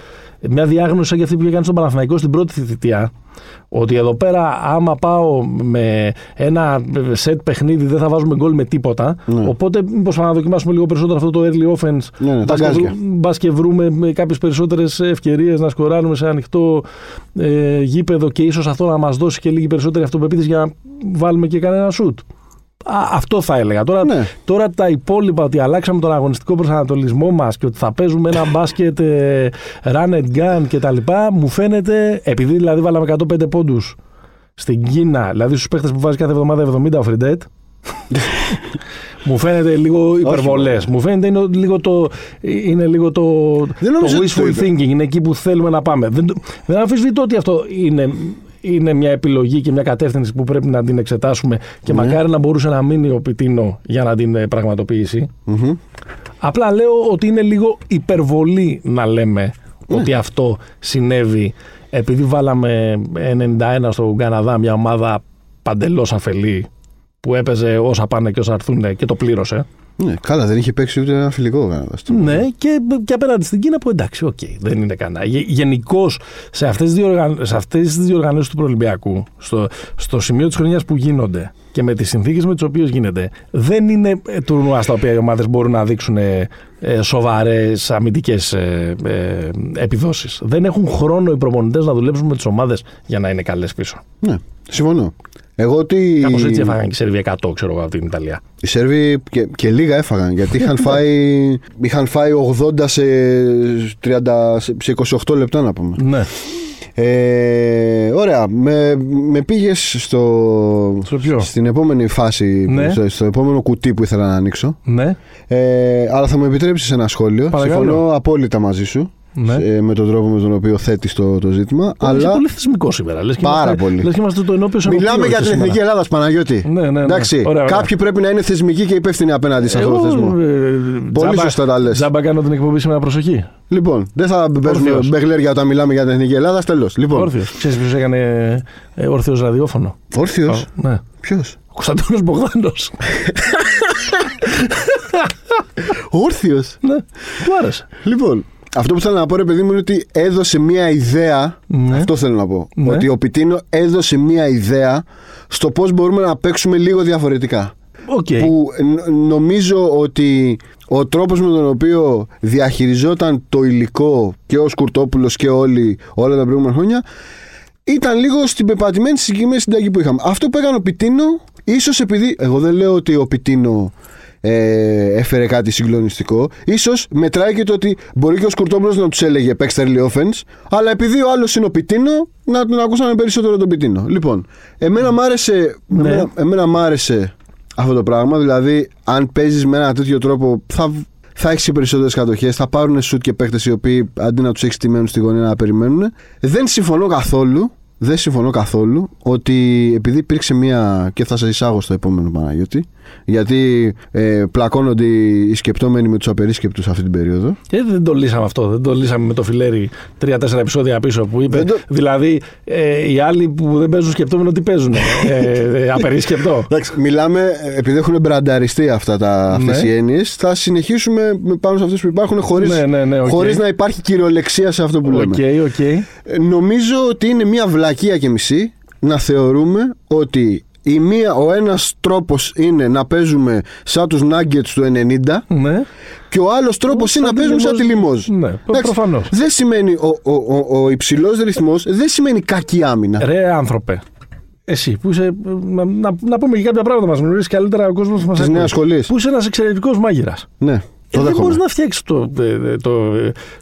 μια διάγνωση για αυτή που είχε κάνει στον Παναθηναϊκό στην πρώτη θητεία. Ότι εδώ πέρα, άμα πάω με ένα σετ παιχνίδι, δεν θα βάζουμε γκολ με τίποτα. Ναι. Οπότε, μήπως να δοκιμάσουμε λίγο περισσότερο αυτό το early offense. Ναι, ναι, Μπας και βρούμε κάποιες περισσότερες ευκαιρίες να σκοράρουμε σε ανοιχτό ε, γήπεδο και ίσως αυτό να μας δώσει και λίγη περισσότερη αυτοπεποίθηση για να βάλουμε και κανένα σουτ. Αυτό θα έλεγα. Τώρα, ναι. τώρα τα υπόλοιπα ότι αλλάξαμε τον αγωνιστικό προσανατολισμό μας και ότι θα παίζουμε ένα μπάσκετ ε, run and gun κτλ. Μου φαίνεται, επειδή δηλαδή βάλαμε 105 πόντους στην Κίνα, δηλαδή στους παίχτε που βάζει κάθε εβδομάδα 70 ο Φριντέτ. μου φαίνεται λίγο υπερβολές. Μου φαίνεται είναι λίγο το, είναι λίγο το, το wishful thinking. Είναι εκεί που θέλουμε να πάμε. Δεν, δεν αμφισβητώ ότι αυτό είναι είναι μια επιλογή και μια κατεύθυνση που πρέπει να την εξετάσουμε και ναι. μακάρι να μπορούσε να μείνει ο Πιτίνο για να την ε, πραγματοποιησει Απλά λέω ότι είναι λίγο υπερβολή να λέμε ναι. ότι αυτό συνέβη επειδή βάλαμε 91 στο Καναδά μια ομάδα παντελώς αφελή που έπαιζε όσα πάνε και όσα έρθουν και το πλήρωσε. Ναι, καλά, δεν είχε παίξει ούτε ένα φιλικό Καναδά. Ναι, και, και απέναντι στην Κίνα που εντάξει, ok, okay, δεν είναι κανένα. Γενικώς σε αυτές τις διοργαν... διοργανώσεις του Προολυμπιακού, στο, στο σημείο της χρονιάς που γίνονται και με τις συνθήκες με τις οποίες γίνεται, δεν είναι ε, τουρνουά στα οποία οι ομάδες μπορούν να δείξουν ε, ε σοβαρές αμυντικές ε, ε, επιδόσεις. Δεν έχουν χρόνο οι προπονητές να δουλέψουν με τις ομάδες για να είναι καλές πίσω. Ναι, συμφωνώ. Εγώ ότι. Κάπως έτσι έφαγαν και οι Σέρβοι 100, ξέρω εγώ, από την Ιταλία. Οι Σέρβοι και, και λίγα έφαγαν γιατί είχαν φάει, είχαν φάει 80 σε, 30, σε 28 λεπτά, να πούμε. Ναι. Ε, ωραία. Με, με πήγες στο, στο στην επόμενη φάση, ναι. στο, στο, επόμενο κουτί που ήθελα να ανοίξω. Ναι. Ε, αλλά θα μου επιτρέψεις ένα σχόλιο. Παρακαλώ. Συμφωνώ απόλυτα μαζί σου ναι. ε, με τον τρόπο με τον οποίο θέτεις το, το ζήτημα. αλλά... Είσαι πολύ θεσμικό σήμερα. Λες Πάρα είμαστε, πολύ. Λες και είμαστε το ενώπιο Μιλάμε για την Εθνική Ελλάδας, Παναγιώτη. Ναι, ναι, ναι. Εντάξει, ωραία, ωραία. Κάποιοι πρέπει να είναι θεσμικοί και υπεύθυνοι απέναντι σε αυτό το θεσμό. Ε, πολύ τζάμπα, σωστά τα λες. Τζάμπα κάνω την εκπομπή σήμερα προσοχή. Λοιπόν, δεν θα παίζουμε μπεγλέρια όταν μιλάμε για την Εθνική Ελλάδας. Τέλος. Λοιπόν. Όρθιος. Ξέρεις ποιος έκανε ε, όρθιος ραδιόφωνο; Όρθιος; Ναι. Ποιος; Ο Κωνσταντίνος Μπογδάνος. Όρθιος. Ναι. Του άρεσε. Λοιπόν, αυτό που θέλω να πω, ρε παιδί μου, είναι ότι έδωσε μία ιδέα. Ναι. Αυτό θέλω να πω. Ναι. Ότι ο Πιτίνο έδωσε μία ιδέα στο πώς μπορούμε να παίξουμε λίγο διαφορετικά. Okay. Που νομίζω ότι ο τρόπος με τον οποίο διαχειριζόταν το υλικό και ο Σκουρτόπουλος και όλοι όλα τα προηγούμενα χρόνια ήταν λίγο στην πεπατημένη συγκεκριμένη συνταγή που είχαμε. Αυτό που έκανε ο Πιτίνο, ίσως επειδή. Εγώ δεν λέω ότι ο Πιτίνο ε, έφερε κάτι συγκλονιστικό. Ίσως μετράει και το ότι μπορεί και ο Σκουρτόπουλος να τους έλεγε παίξτε early offense, αλλά επειδή ο άλλος είναι ο Πιτίνο, να τον ακούσαμε περισσότερο τον Πιτίνο. Λοιπόν, εμένα μ' άρεσε, Ναι. εμένα, εμένα μ' άρεσε αυτό το πράγμα. Δηλαδή, αν παίζεις με ένα τέτοιο τρόπο, θα, θα έχεις περισσότερες κατοχές. Θα πάρουν σουτ και παίχτε οι οποίοι αντί να τους έχεις τιμένου στη γωνία να περιμένουν. Δεν συμφωνώ καθόλου. Δεν συμφωνώ καθόλου ότι επειδή υπήρξε μία. και θα σας εισάγω στο επόμενο Παναγιώτη. Γιατί ε, πλακώνονται οι σκεπτόμενοι με τους απερίσκεπτους αυτή την περίοδο. Και δεν το λύσαμε αυτό. Δεν το λύσαμε με τον Φιλέρη τρία-τέσσερα επεισόδια πίσω που είπε. Δεν το- Δηλαδή, ε, οι άλλοι που δεν παίζουν σκεπτόμενο τι παίζουν. ε, ε, απερίσκεπτο. Εντάξει, μιλάμε, ε, επειδή έχουν μπρανταριστεί αυτά τα, αυτές Ναι. οι έννοιες, θα συνεχίσουμε με- πάνω σε αυτές που υπάρχουν χωρίς, Ναι, ναι, ναι, οκ. χωρίς να υπάρχει κυριολεξία σε αυτό που λέμε. Ok, ok. Ε, Νομίζω ότι είναι μια βλακεία και μισή να θεωρούμε ότι η μία, ο ένας τρόπος είναι να παίζουμε σαν τους Nuggets του 90 Ναι. και ο άλλος τρόπος Σαν είναι να τη παίζουμε σαν τη Λιμόζ. Λιμόζ. Ναι, προ- προφανώς. Δεν σημαίνει, ο, ο, ο, ο υψηλός ρυθμός δεν σημαίνει κακή άμυνα. Ρε άνθρωπε. Εσύ που είσαι. Να, να, να πούμε και κάποια πράγματα μας γνωρίζεις καλύτερα ο κόσμος μας Της νέας σχολής. Που είσαι ένας εξαιρετικός μάγειρας. Ναι. Το Ε, δεν δέχομαι. μπορείς να φτιάξεις το, το, το,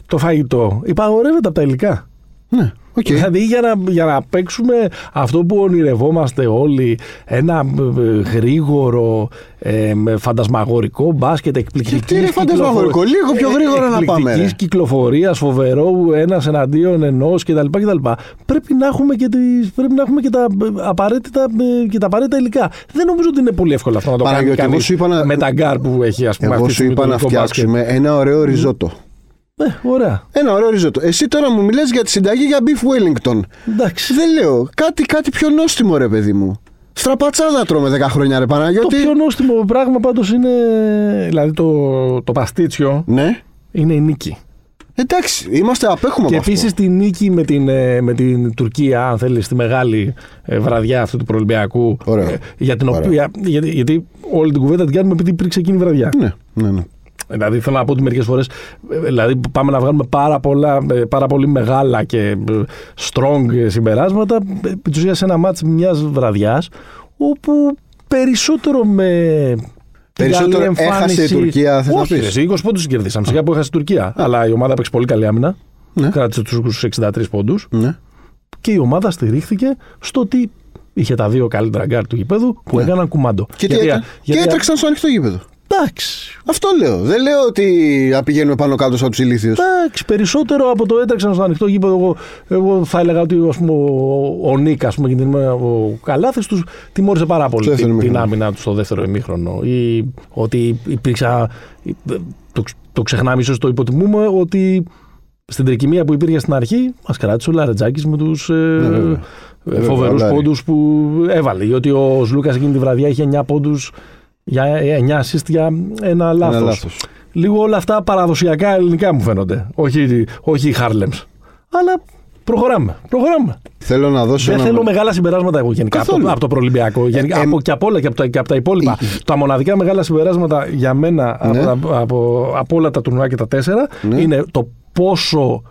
το φαγητό. Υπαγορεύεται από τα υλικά. Ναι, οκ. Δηλαδή για να, για να παίξουμε αυτό που ονειρευόμαστε όλοι, ένα ε, ε, γρήγορο, ε, με φαντασμαγορικό μπάσκετ εκπληκτικής. Γιατί είναι φαντασμαγορικό, λίγο πιο γρήγορα να πάμε, ρε. Εκπληκτική κυκλοφορίας, φοβερό, ένας εναντίον ενός κτλ, κτλ. Πρέπει να έχουμε και, τις, πρέπει να έχουμε και, τα, ε, απαραίτητα, ε, και τα απαραίτητα υλικά. Δεν νομίζω ότι είναι πολύ εύκολο αυτό να το κάνει Παναγιώτη, εγώ κανείς σου είπα να- με τα γκαρντ που έχει ας πούμε, Εγώ αυτή τη σου στιγμή είπα το να ελληνικό μπάσκετ. φτιάξουμε ένα ωραίο ριζότο. Ε, ωραία. Ένα ωραίο ριζότο. Εσύ τώρα μου μιλάς για τη συνταγή για beef Wellington. Εντάξει. Δεν λέω. Κάτι, κάτι πιο νόστιμο, ρε παιδί μου. Στραπατσάδα τρώμε 10 χρόνια, ρε Το Παναγιώτη. πιο νόστιμο πράγμα πάντως είναι. Δηλαδή το, το παστίτσιο Ναι. είναι η νίκη. Εντάξει, είμαστε απέχουμε Και από αυτό. επίσης τη νίκη με την, ε, με την Τουρκία, αν θέλεις, στη μεγάλη ε, βραδιά αυτού του προελπιακού. Ωραίο. για την Ωραίο. οποία, γιατί, γιατί όλη την κουβέντα την κάνουμε επειδή υπήρξε εκείνη η βραδιά. Ναι, ναι, ναι. Δηλαδή θέλω να πω ότι μερικές φορές δηλαδή, πάμε να βγάλουμε πάρα, πολλά, ε, πάρα πολύ μεγάλα και ε, strong συμπεράσματα. ε, Επί της ουσίας σε ένα ματς μιας βραδιάς όπου περισσότερο με. την Περισσότερο καλή έχασε η Τουρκία, θες να Όχι, πεις; ρε, 20 πόντους κερδίσαμε. Σιγά που έχασε η Τουρκία. Αλλά η ομάδα έπαιξε πολύ καλή άμυνα. Ναι. Κράτησε τους 63 πόντους. ναι. Και η ομάδα στηρίχθηκε στο ότι είχε τα δύο καλύτερα γκαρντ του γηπέδου που έκαναν κουμάντο. Και, τι Γιατί- έκανε; γιατί- και έτρεξαν στο ανοιχτό γήπεδο. Εντάξει. Αυτό λέω. Δεν λέω ότι να πηγαίνουμε πάνω κάτω σαν τους ηλίθιους. Εντάξει, περισσότερο από το έτρεξαν στο ανοιχτό γήπεδο. Εγώ, εγώ θα έλεγα ότι ας πούμε, ο, ο Νίκα ας πούμε, και την ημέρα ο Καλάθης τους τιμώρησε πάρα πολύ δεύτερο την, την ημίχρονο. άμυνα τους στο δεύτερο ημίχρονο. Ή ότι υπήρξε. Το, το ξεχνάμε, ίσως το υποτιμούμε, ότι στην τρικυμία που υπήρχε στην αρχή μας κράτησε ο Λαρετζάκης με τους Ναι, βέβαια. ε, Βέβαια, φοβερούς Λάρη. πόντους που έβαλε. Γιατί ο Σλούκας εκείνη τη βραδιά είχε 9 πόντους για 9 assist για ένα Ένα λάθος. λάθος. Λίγο όλα αυτά παραδοσιακά ελληνικά μου φαίνονται. Όχι, όχι οι Χάρλεμς. Αλλά προχωράμε. Προχωράμε. Θέλω να δώσω Δεν ένα... θέλω μεγάλα συμπεράσματα εγώ γενικά από το, Καθόλου. από το προελπιακό. Γενικά, Ε, από, και από όλα και από τα, και από τα υπόλοιπα. τα μοναδικά μεγάλα συμπεράσματα για μένα Ναι. από, τα- από, από όλα τα τουρνουά και τα τέσσερα Ναι. είναι το πόσο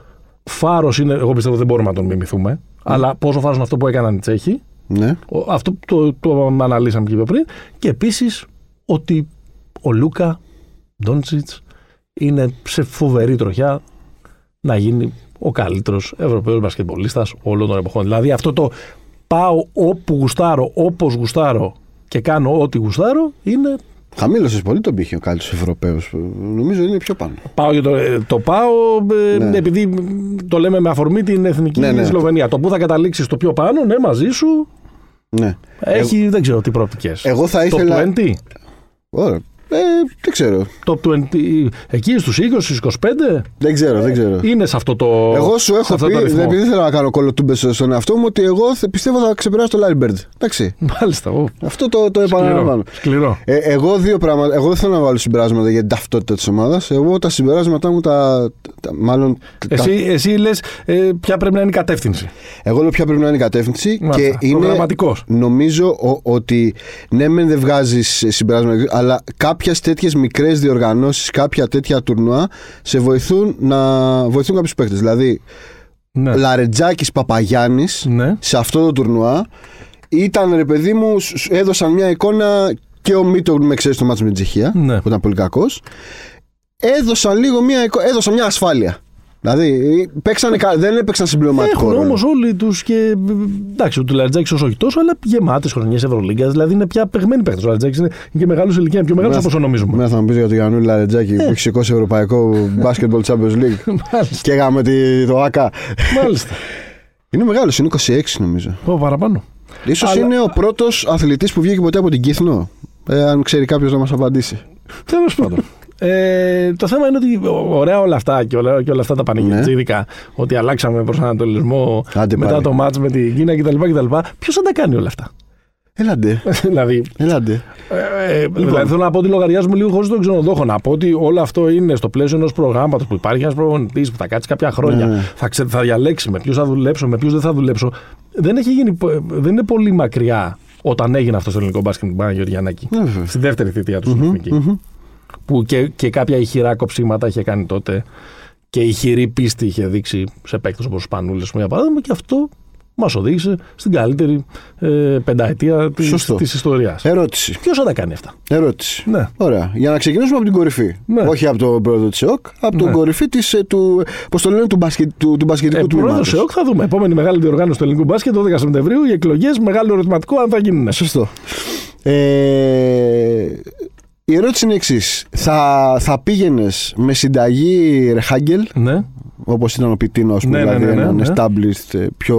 φάρος είναι. Εγώ πιστεύω δεν μπορούμε να τον μιμηθούμε. Αλλά πόσο φάρος είναι αυτό που έκαναν οι Τσέχοι. Ναι. Ο- Αυτό το, το αναλύσαμε και πιο πριν. Και επίσης ότι ο Λούκα Ντόντσιτς είναι σε φοβερή τροχιά να γίνει ο καλύτερος Ευρωπαίος μπασκετμπολίστας όλων των εποχών. Δηλαδή αυτό το πάω όπου γουστάρω, όπως γουστάρω και κάνω ό,τι γουστάρω είναι. Χαμήλωσε πολύ τον πύχη ο καλύτερος Ευρωπαίος. Νομίζω είναι πιο πάνω. Πάω για το, ε, το πάω ε, Ναι. επειδή το λέμε με αφορμή την εθνική Ναι, ναι. Σλοβενία. Το που θα καταλήξεις στο πιο πάνω, ναι, μαζί σου Ναι. έχει δεν ξέρω τι προοπτικέ. Εγώ θα Το ήθελα. 20, Ωραία. Ε, δεν ξέρω. top 20, εκεί στους 20, στους 25, Δεν ξέρω, δεν ξέρω. είναι σε αυτό το Εγώ σου σε έχω αυτό πει, το δεν ρυθμό. επειδή θέλω να κάνω κολοτούμπες στον εαυτό μου, ότι εγώ θε- πιστεύω θα ξεπεράσω το Larry Bird. Εντάξει. Μάλιστα, ω, Αυτό το, το επαναλαμβάνω. σκληρό, σκληρό. Ε, εγώ δύο πράγματα. Εγώ δεν θέλω να βάλω συμπεράσματα για την ταυτότητα της ομάδας. Εγώ τα συμπεράσματά μου τα. τα- μάλλον. τα- Εσύ, εσύ λες ε, ποια πρέπει να είναι η κατεύθυνση. εγώ λέω ποια πρέπει να είναι η κατεύθυνση Μάλιστα, και είναι. προγραμματικός. Νομίζω ο- ότι ναι, μεν δεν βγάζεις συμπεράσματα, αλλά κάποιες τέτοιες μικρές διοργανώσεις, κάποια τέτοια τουρνουά σε βοηθούν να βοηθούν κάποιους παίκτες. Δηλαδή, Ναι. Λαρετζάκης Παπαγιάννης ναι. σε αυτό το τουρνουά ήταν ρε παιδί μου, σου- σου έδωσαν μια εικόνα και ο Μίτογλου με ξέρεις το μάτσο με την Τσεχία, Ναι. που ήταν πολύ κακός. Έδωσαν λίγο μια, εικο- έδωσαν μια ασφάλεια. Δηλαδή, παίξανε, κα- δεν έπαιξαν συμπληρωματικό Έχουν ρόλο. όμως όλοι τους και. Εντάξει, ο Τουλαρτζάκης όσο όχι τόσο, αλλά γεμάτες χρονιές Ευρωλίγκας. Δηλαδή είναι πια παιγμένοι παίκτες. Ο Τουλαρτζάκης είναι, είναι και μεγάλος σε ηλικία, είναι πιο μεγάλος από όσο νομίζουμε. Μένα θα μου πεις για τον Γιάννουλη Λαρετζάκη που έχει σηκώσει ευρωπαϊκό basketball Champions League. Μάλιστα. και έκαμε τη, το ΑΚΑ. Μάλιστα. Είναι μεγάλος, είναι 26 νομίζω. Πω παραπάνω. Ίσως Αλλά- είναι ο πρώτος αθλητής που βγήκε ποτέ από την Κύθνο. Ε, αν ξέρει κάποιος να μας απαντήσει. Τέλος πάντων. Ε, το θέμα είναι ότι ωραία όλα αυτά και όλα, και όλα αυτά τα πανηγυρτζίδικα ότι αλλάξαμε προσανατολισμό Ναι. Άντε μετά πάλι. το μάτς με την Κίνα κτλ. κτλ. Ποιος θα τα κάνει όλα αυτά; Έλαντε. δηλαδή, Έλαντε. ε, ε, δηλαδή, θέλω να πω ότι λογαριάζουμε λίγο χωρίς τον ξενοδόχο. Να πω ότι όλο αυτό είναι στο πλαίσιο ενός προγράμματος που υπάρχει ένας προπονητή που θα κάτσει κάποια χρόνια, Ναι, ναι. θα, ξε, θα διαλέξει με ποιους θα δουλέψω, με ποιους δεν θα δουλέψω. Δεν, έχει γίνει, δεν είναι πολύ μακριά όταν έγινε αυτό στο ελληνικό μπάσκετ με τον Παναγιώτη Γιαννάκη. Ναι, βέβαια. Στη δεύτερη θητεία του στην εθνική. Που και, και κάποια ηχηρά κοψίματα είχε κάνει τότε και ηχηρή πίστη είχε δείξει σε παίκτες όπως ο Σπανούλης, για παράδειγμα, και αυτό μας οδήγησε στην καλύτερη ε, πενταετία τη Σωστό. ιστορίας. Ερώτηση. Ποιος θα τα κάνει αυτά; Ερώτηση. Ναι. Ωραία. Για να ξεκινήσουμε από την κορυφή. Ναι. Όχι από τον πρόεδρο της ΕΟΚ, από τον Ναι. κορυφή της, ε, του, πώς το λένε, του, μπασκε, του, του μπασκετικού Ε, τμήματος. Πρόεδρο ΕΟΚ θα δούμε. Επόμενη μεγάλη διοργάνωση του ελληνικού μπάσκετ 12 Σεπτεμβρίου. Οι εκλογές, μεγάλο ερωτηματικό αν θα γίνουν. Σωστό. Ε, η ερώτηση είναι εξής. Θα, θα πήγαινες με συνταγή Ρεχάγκελ, Ναι. όπως ήταν ο Πιτίνος, α πούμε, Ναι, ναι, δηλαδή ναι, ναι, έναν ναι. established ε, πιο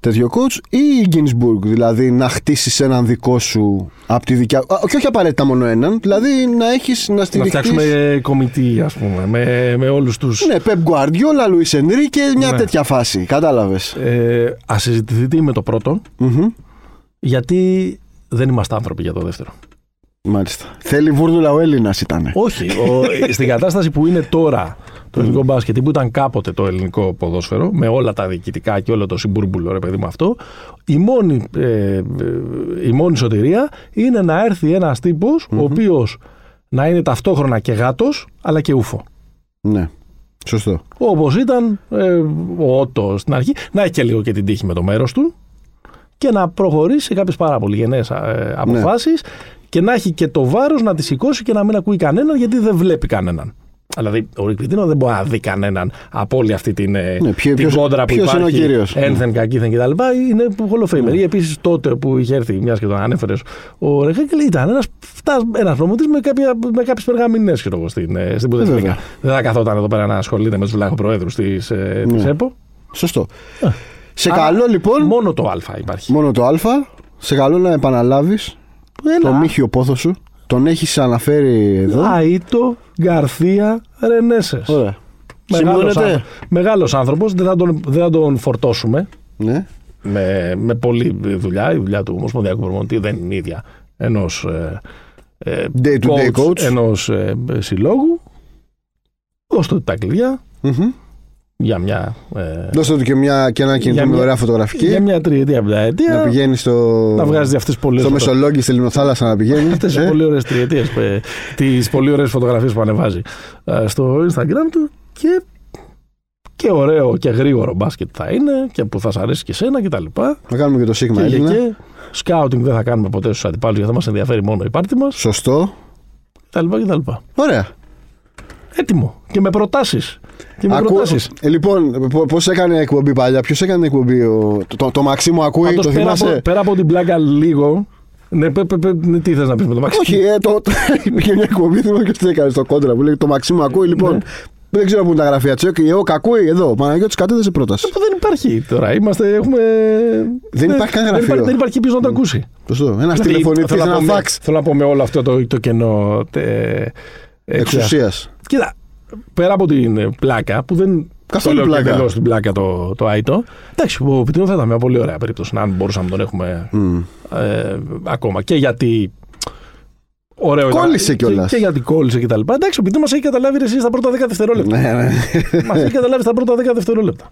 τέτοιο coach, ή η Γκίνσμπουργκ, δηλαδή να χτίσεις έναν δικό σου από τη δικιά. Α, και όχι απαραίτητα μόνο έναν, δηλαδή να έχεις να Να στηριχτεί. φτιάξουμε κομιτή, ας πούμε, με, με όλους του. Ναι, Πεπ Γκουαρδιόλα, Λουί Ενρή και μια Ναι. τέτοια φάση. Κατάλαβες. Ε, Α συζητηθεί τι με το πρώτο, γιατί δεν είμαστε άνθρωποι για το δεύτερο. Μάλιστα. Θέλει βούρδουλα ο Έλληνας ήταν. Όχι. Ο, στην κατάσταση που είναι τώρα το ελληνικό μπάσκετ ή που ήταν κάποτε το ελληνικό ποδόσφαιρο, με όλα τα διοικητικά και όλο το συμπούρμπουλο, ρε παιδί μου αυτό, η μόνη, ε, ε, η μόνη σωτηρία είναι να έρθει ένας ο οποίος να είναι ταυτόχρονα και γάτος, αλλά και ούφο. Ναι. Σωστό. Όπως ήταν ε, ο Ότο στην αρχή, να έχει και λίγο και την τύχη με το μέρος του και να προχωρήσει σε κάποιες πάρα πολύ γενναίες αποφάσεις και να έχει και το βάρος να τη σηκώσει και να μην ακούει κανέναν γιατί δεν βλέπει κανέναν. Δηλαδή, ο Ρικπιτίνο δεν μπορεί να δει κανέναν από όλη αυτή την, ε, Ναι, ποιο- την ποιος- κόντρα που ποιος είναι ο υπάρχει. κύριος; Ένθεν, κακήθεν κτλ. Είναι Hall of Famer. Ή επίσης τότε που είχε έρθει, μιας και τον ανέφερες, ο Ρεχέκελ ήταν ένας ένας προμοτή με, κάποια, με κάποιες περγαμηνές στην, ε, στην Bundesliga. βέβαια. Δεν θα καθόταν εδώ πέρα να ασχολείται με τους βλάχοπροέδρους της ε, της Ναι. ΕΠΟ. Σωστό. Σε Άρα, καλό λοιπόν, Μόνο το Α υπάρχει. μόνο το Α, σε καλό να επαναλάβεις το μύχιο πόθο σου. Τον έχεις αναφέρει εδώ. Αίτο Γκαρθία Ρενέσες. Ωραία. Μεγάλος, Σημειώνεται. άνθρω- μεγάλος άνθρωπος, δεν θα, τον, δεν θα τον φορτώσουμε Ναι. με, με πολλή δουλειά. Η δουλειά του Ομοσπονδιακού Προμονητή δεν είναι η ίδια ενός ε, ε, Day-to-day coach. ενός ε, συλλόγου. Δώστε του τα κλειδιά Μμμ. Για μια, ε, Δώστε του και, μια, και ένα κινητό Για με μια- ωραία φωτογραφική. για μια τριετία, πενταετία. να πηγαίνει στο. να βγάζει αυτές τις πολλές στο φωτο- Μεσολόγγι στη Λιμνοθάλασσα να πηγαίνει. Αυτές τι Ε, πολύ ωραίες τριετίες, τις πολύ ωραίες φωτογραφίες που ανεβάζει ε, στο Instagram του και, και ωραίο και γρήγορο μπάσκετ θα είναι και που θα σ' αρέσει και εσένα κτλ. Να κάνουμε και το Σίγμα Και, και, Έλληνα. και σκάουτινγκ δεν θα κάνουμε ποτέ στους αντιπάλους γιατί θα μας ενδιαφέρει μόνο η πάρτη μας Σωστό. κτλ. κτλ. Ωραία. Έτοιμο και με προτάσεις. Και με Ακού- προτάσεις. Ε, λοιπόν, πώς έκανε εκπομπή παλιά, ποιος έκανε εκπομπή, ο... το, το, το Μαξίμου ακούει, Πάντως, το πέρα, θυμάσαι; από, πέρα από την πλάκα λίγο. Ναι, πε, πε, πε, ναι, τι θες να πεις με το Μαξί; Όχι, ε, το, το, υπήρχε μια εκπομπή, θυμάμαι και τι έκανε στο κόντρα που λέει Το Μαξίμου ακούει, λοιπόν. Ναι. Δεν ξέρω πού είναι τα γραφεία τσέκ. Η ΕΟΚ ακούει εδώ. Παναγιώτης κατέθεσε πρόταση. Αυτό δεν υπάρχει τώρα. Είμαστε, έχουμε... Δεν υπάρχει κανένα δεν γραφείο. υπάρχει, δεν υπάρχει ποιος να το ακούσει. Σωστό. Ένας Δηλαδή, τηλεφωνητής, θέλω να ένας πω με- φαξ Θέλω να πω με όλο αυτό το, το κενό. τε- εξουσίας. Κοίτα, πέρα από την ε, πλάκα που δεν. Καθόλου το λέω και πλάκα. εντελώς την πλάκα το, το Άιτο. Εντάξει, ο Πιτίνο θα ήταν μια πολύ ωραία περίπτωση αν μπορούσαμε να τον έχουμε ε, ακόμα. Και γιατί. Ωραίο ήταν. Κόλλησε και, κιόλας. και γιατί κόλλησε και τα λοιπά. Εντάξει, ο Πιτίνο μα έχει καταλάβει ρε, εσύ στα πρώτα 10 δευτερόλεπτα. Ναι, ναι. Μας έχει καταλάβει στα πρώτα 10 δευτερόλεπτα.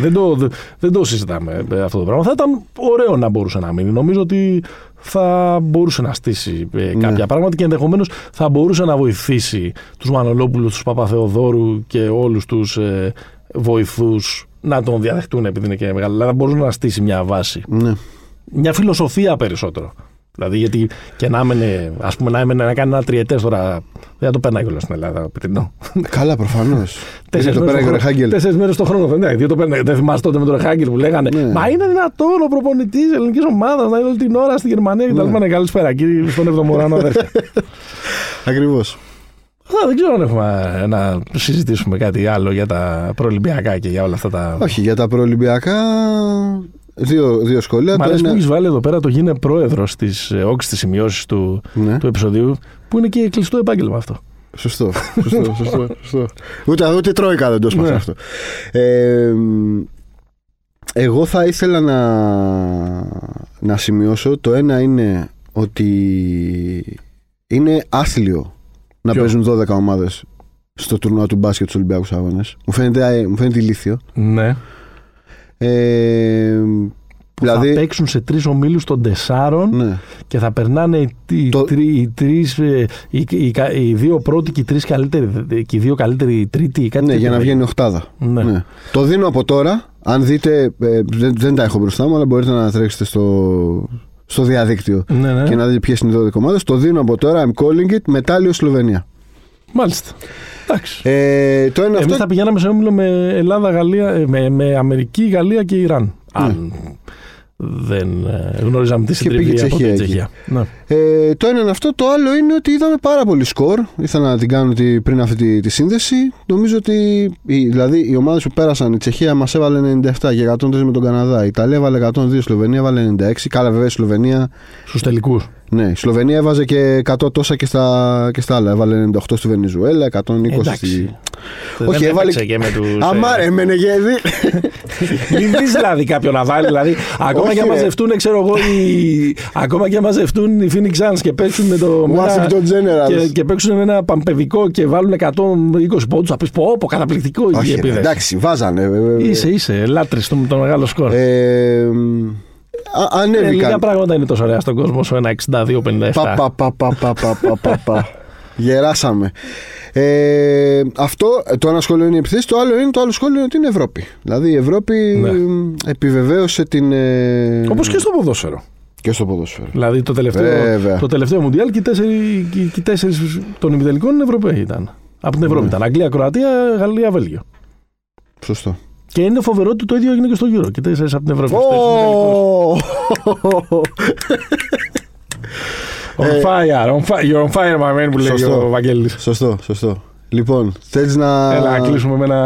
δεν, το, δε- δεν το συζητάμε ε, αυτό το πράγμα. Θα ήταν ωραίο να μπορούσε να μείνει. Νομίζω ότι θα μπορούσε να στήσει ε, Ναι. κάποια πράγματα και ενδεχομένως θα μπορούσε να βοηθήσει τους Μανολόπουλους, τους Παπαθεοδόρου και όλους τους ε, βοηθούς να τον διαδεχτούν επειδή είναι και μεγάλο. Δηλαδή θα μπορούσε να στήσει μια βάση. ναι. Μια φιλοσοφία περισσότερο. Δηλαδή, γιατί και να έμενε, ας πούμε, να έμενε να κάνει ένα τριετές τώρα. Δεν θα το περνάει κιόλα στην Ελλάδα, Πιτρινό. Καλά, προφανώς. Τέσσερις το πέρα και ο Ρεχάγκελ. Τέσσερις μέρες το χρόνο. Ναι, γιατί το παίρνει. Δεν θυμάσαι τότε με τον Ρεχάγκελ που λέγανε Ναι. Μα είναι δυνατόν ο προπονητής ελληνικής ομάδας να είναι όλη την ώρα στη Γερμανία και τα λοιπά. Ναι, καλησπέρα, κύριε, στον Εβδομοράνο αδέρφια. Ακριβώς. Α, δεν ξέρω αν έχουμε να συζητήσουμε κάτι άλλο για τα προολυμπιακά και για όλα αυτά τα. Όχι, για τα προολυμπιακά. Δύο, δύο σχόλια. Μ' Το αρέσει που ένα- έχεις βάλει εδώ πέρα το γίνε πρόεδρος της όξη τη σημειώσεις του, Ναι. του επεισοδίου, που είναι και κλειστό επάγγελμα αυτό. Σωστό. σωστό, σωστό, σωστό. Ούτε, ούτε τρόικα δεν το έσπασε Ναι. αυτό. Ε, μ, εγώ θα ήθελα να, να σημειώσω το ένα είναι ότι είναι άθλιο να Ποιο; παίζουν 12 ομάδες στο τουρνουά του μπάσκετ στους Ολυμπιακούς Αγώνες. Μου φαίνεται, μου φαίνεται ηλίθιο. Ναι. Ε, Που δηλαδή, θα παίξουν σε τρεις ομίλους των τεσσάρων ναι. και θα περνάνε οι, οι, Το- τρει- οι τρεις, ε, οι, οι, κα- οι δύο πρώτοι και οι, τρεις καλύτεροι, και οι δύο καλύτεροι οι τρίτοι. Κάτι ναι, τέτοιο για να θα βγαίνει οχτάδα. γίνει. Ναι. Ναι. Το δίνω από τώρα, Αν δείτε, ε, δεν, δεν τα έχω μπροστά μου, αλλά μπορείτε να τρέξετε στο, στο διαδίκτυο Ναι, ναι. και να δείτε ποιες είναι οι 12 ομάδε. Το δίνω από τώρα, I'm calling it, μετάλλιο Σλοβενία. Μάλιστα. Εντάξει. Ε, το ένα Εμείς αυτό. θα πηγαίναμε σε όμιλο με Ελλάδα, Γαλλία, ε, με, με Αμερική, Γαλλία και Ιράν. Αν δεν ε, γνωρίζαμε τη Ναι. πήγε η συντριβή από Τσεχία την εκεί. Τσεχία. Ναι. Ε, το ένα είναι αυτό. Το άλλο είναι ότι είδαμε πάρα πολύ σκορ. Ήθελα να την κάνω τη- πριν αυτή τη, τη σύνδεση. Νομίζω ότι οι, δηλαδή οι ομάδες που πέρασαν, η Τσεχία μας έβαλε 97 και 103 με τον Καναδά. Η Ιταλία έβαλε 102, η Σλοβενία έβαλε 96. Καλά, βέβαια η Σλοβενία. Στους τελικούς. Ναι, η Σλοβενία έβαζε και 100 τόσα και στα, και στα άλλα. Έβαλε 98 στη Βενεζουέλα, 120 στη. Εντάξει. Όχι, δεν έβαλε- έπαιξε και με τους. Αμάρε, εμένα γέδι. Μην δεις δηλαδή κάποιον να βάλει. Δηλαδή, ακόμα Όχι, και αν ρε. μαζευτούν, ξέρω εγώ, οι... ακόμα και αν μαζευτούν οι Phoenix Suns και παίξουν με το. με ένα- Washington Generals. Και, και παίξουν με ένα παμπεδικό και βάλουν 120 πόντους. Θα πεις πω, πω, καταπληκτικό η Όχι, ρε, επίδεση. εντάξει, βάζανε. ε, ε, Είσαι, είσαι, λάτρη το, το μεγάλο σκορ. ε, μ, Α, ανέβηκαν. Ε, λίγα πράγματα είναι τόσο ωραία στον κόσμο όσο ένα 62-57. Πα, πα, πα, πα, πα, πα, πα, πα. Γεράσαμε. Ε, αυτό το ένα σχόλιο είναι η επιθέση. Το άλλο είναι το άλλο σχόλιο είναι ότι είναι Ευρώπη. Δηλαδή η Ευρώπη ναι. επιβεβαίωσε την. Ε... Όπως και στο ποδόσφαιρο. Και στο ποδόσφαιρο. Δηλαδή το τελευταίο, Βέβαια. το τελευταίο Μουντιάλ και οι τέσσερις, των ημιτελικών είναι Ευρωπαίοι ήταν. Από την Ευρώπη ναι. ήταν. Αγγλία, Κροατία, Γαλλία, Βέλγιο. Σωστό. Και είναι φοβερό ότι το ίδιο έγινε και στο Euro. Και τέσσερι από την Ευρώπη. στους τέσσερις ημιτελικούς. On fire, on fire, you're on fire, my man, που λέει Ε, Σωστό. ο Βαγγέλης. Σωστό, σωστό. Λοιπόν, θέλει να. Έλα, να κλείσουμε με ένα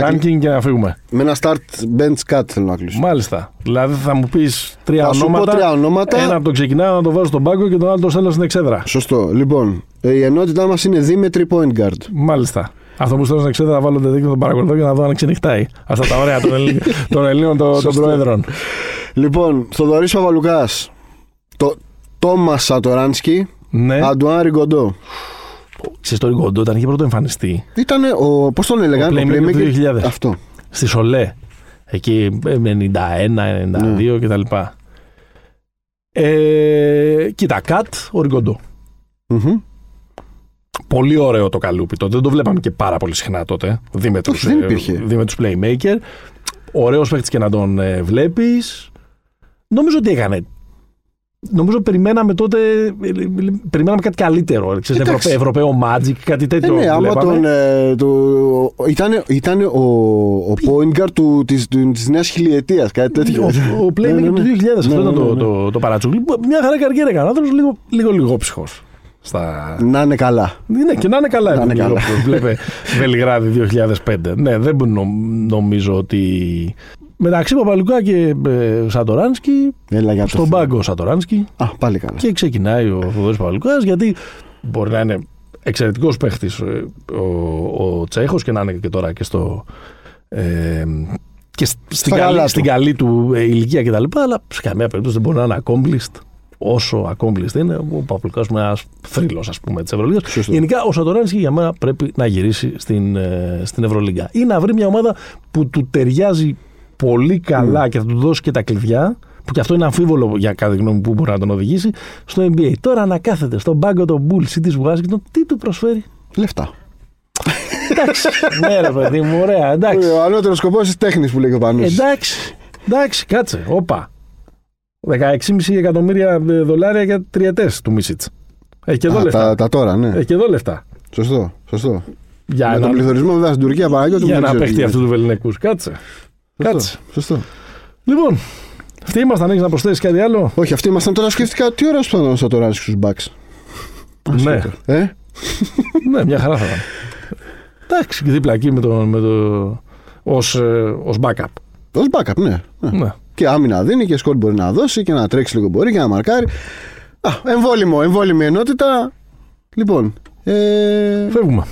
να ranking και να φύγουμε. Με ένα start bench cut θέλω να κλείσουμε. Μάλιστα. Δηλαδή θα μου πεις τρία Θα σου πω ονόματα. τρία ονόματα. Ένα από το ξεκινάω να το βάζω στον πάγκο και τον άλλο το στέλνω στην εξέδρα. Σωστό. Λοιπόν, ε, η ενότητά μας είναι Δήμετρη Point Guard. Μάλιστα. Αυτό που στέλνω στην εξέδρα θα βάλω το δίκτυο, τον παρακολουθώ και να δω αν ξενυχτάει. Αυτά τα ωραία των Ελλήνων των, Ελλήνων, των, των Σωστό. Προέδρων. Λοιπόν, Θοδωρής Παπαλουκάς. Το Τόμας Σατοράνσκι. Ναι. Αντουάν Ριγκοντό. Σε στο Ριγκοντό όταν είχε πρώτο εμφανιστεί Ήταν ο. Πώς τον έλεγαν, Ο Playmaker του 2000. Αυτό. στη Σολέ. Εκεί ε, με 91, 92 κτλ. Ε, κοίτα, Κατ, ο Ριγκοντό. Μμμ. Πολύ ωραίο το καλούπι τότε. Δεν το βλέπαμε και πάρα πολύ συχνά τότε. Δίμετρους, Όχι, δεν ε, υπήρχε. Δίμετρους playmaker. Ωραίος παίχτης και να τον ε, βλέπεις. Νομίζω ότι έκανε. Νομίζω περιμέναμε τότε. ε, ε, Περιμέναμε κάτι καλύτερο. ε, Ξέρεις, Εντάξει. Ευρωπαίο, Ευρωπαίο Magic, κάτι Ε, τέτοιο. ναι, άμα βλέπαμε. τον. Ε, το, ήταν ήταν ο, ο point guard του, της, του, της νέας χιλιετίας, κάτι τέτοιο. Ο, ο Playmaker Ναι, ναι, του ναι. 2000, αυτό Ναι, ήταν ναι, το, ναι. το, το παρατσούκλι. Μια χαρά καριέρα έκανε. Ο άνθρωπος λίγο, λίγο λιγόψυχο. Στα... Να είναι καλά. Ναι, και να είναι καλά. Να είναι επειδή καλά. λίγο- Βλέπε Βελιγράδι 2005. Ναι, δεν νο- νομίζω ότι. Μεταξύ Παπαλουκά και ε, Σατοράνσκι, Έλα για το στον Θεό. πάγκο Σατοράνσκι Α, πάλι καλά. και ξεκινάει ο Θοδωρής Παπαλουκάς γιατί μπορεί να είναι εξαιρετικός παίχτης ε, ο, ο Τσέχος και να είναι και τώρα και στο. Ε, και σ- στην, καλά καλή, του. στην καλή του ε, ηλικία κτλ. Αλλά σε καμία περίπτωση δεν μπορεί να είναι accomplished όσο accomplished είναι ο Παπαλουκάς με ένας θρύλος ας πούμε της Ευρωλίγας. Σωστό. Γενικά ο Σατοράνσκι για μένα πρέπει να γυρίσει στην, ε, στην Ευρωλίγκα ή να βρει μια ομάδα που του ταιριάζει πολύ καλά και θα του δώσει και τα κλειδιά που και αυτό είναι αμφίβολο για κάθε γνώμη μου που μπορεί να τον οδηγήσει στο NBA. Τώρα να κάθεται στον πάγκο των Bulls ή της Washington, τι του προσφέρει; Λεφτά. Εντάξει. ναι, ρε παιδί μου, ωραία, εντάξει. Ο ανώτερος σκοπός της τέχνης που λέει και ο Πανούς. Εντάξει. Εντάξει, κάτσε. Όπα. 16,5 εκατομμύρια δολάρια για τριετέ του Μίσιτς. Έχει και εδώ Α, λεφτά. τα, τα τώρα, ναι. Έχει και εδώ λεφτά. Σωστό. σωστό. Για Με τον να, πληθωρισμό βέβαια στην Τουρκία Παναγιώτη για μου, να δεν ξέρω παίχτει τι αυτού γίνεται. του Βεληνικούς. Κάτσε. Κάτσε. Σωστό. Λοιπόν, αυτοί ήμασταν. Έχεις να προσθέσεις κάτι άλλο; Όχι, αυτοί ήμασταν τώρα σκέφτηκα τι ώρα σου θα τώρα στους Bucks. ναι, Ε, ναι, μια χαρά θα ήταν. Εντάξει, και δίπλα εκεί με το. Με το ως, ε, ως backup. ως backup, ναι. ναι. Ναι. Και άμυνα δίνει και σκορ μπορεί να δώσει και να τρέξει λίγο μπορεί και να μαρκάρει. Α, εμβόλυμο, εμβόλυμη ενότητα. Λοιπόν, ε, Φεύγουμε.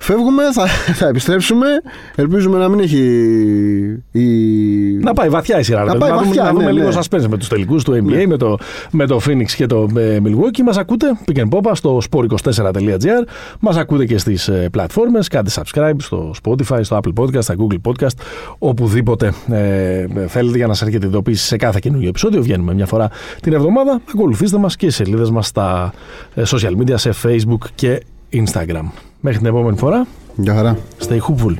Φεύγουμε, θα, θα επιστρέψουμε. Ελπίζουμε να μην έχει η... Να πάει βαθιά η σειρά. Να ρε πάει παιδί, να βαθιά, δούμε, να δούμε ναι, λίγο ναι. suspense με τους τελικούς του NBA, με, το, με το Phoenix και το ε, Milwaukee. Μας ακούτε pick and pop στο sport24.gr. Μας ακούτε και στις πλατφόρμες. Κάντε subscribe στο Spotify, στο Apple Podcast, στα Google Podcast, οπουδήποτε ε, θέλετε για να σας έρχεται ειδοποίηση σε κάθε καινούργιο επεισόδιο. Βγαίνουμε μια φορά την εβδομάδα. Ακολουθήστε μας και στις σελίδες μας στα ε, social media, σε Facebook και Instagram. Μέχρι την επόμενη φορά, Γεια χαρά. stay hopeful.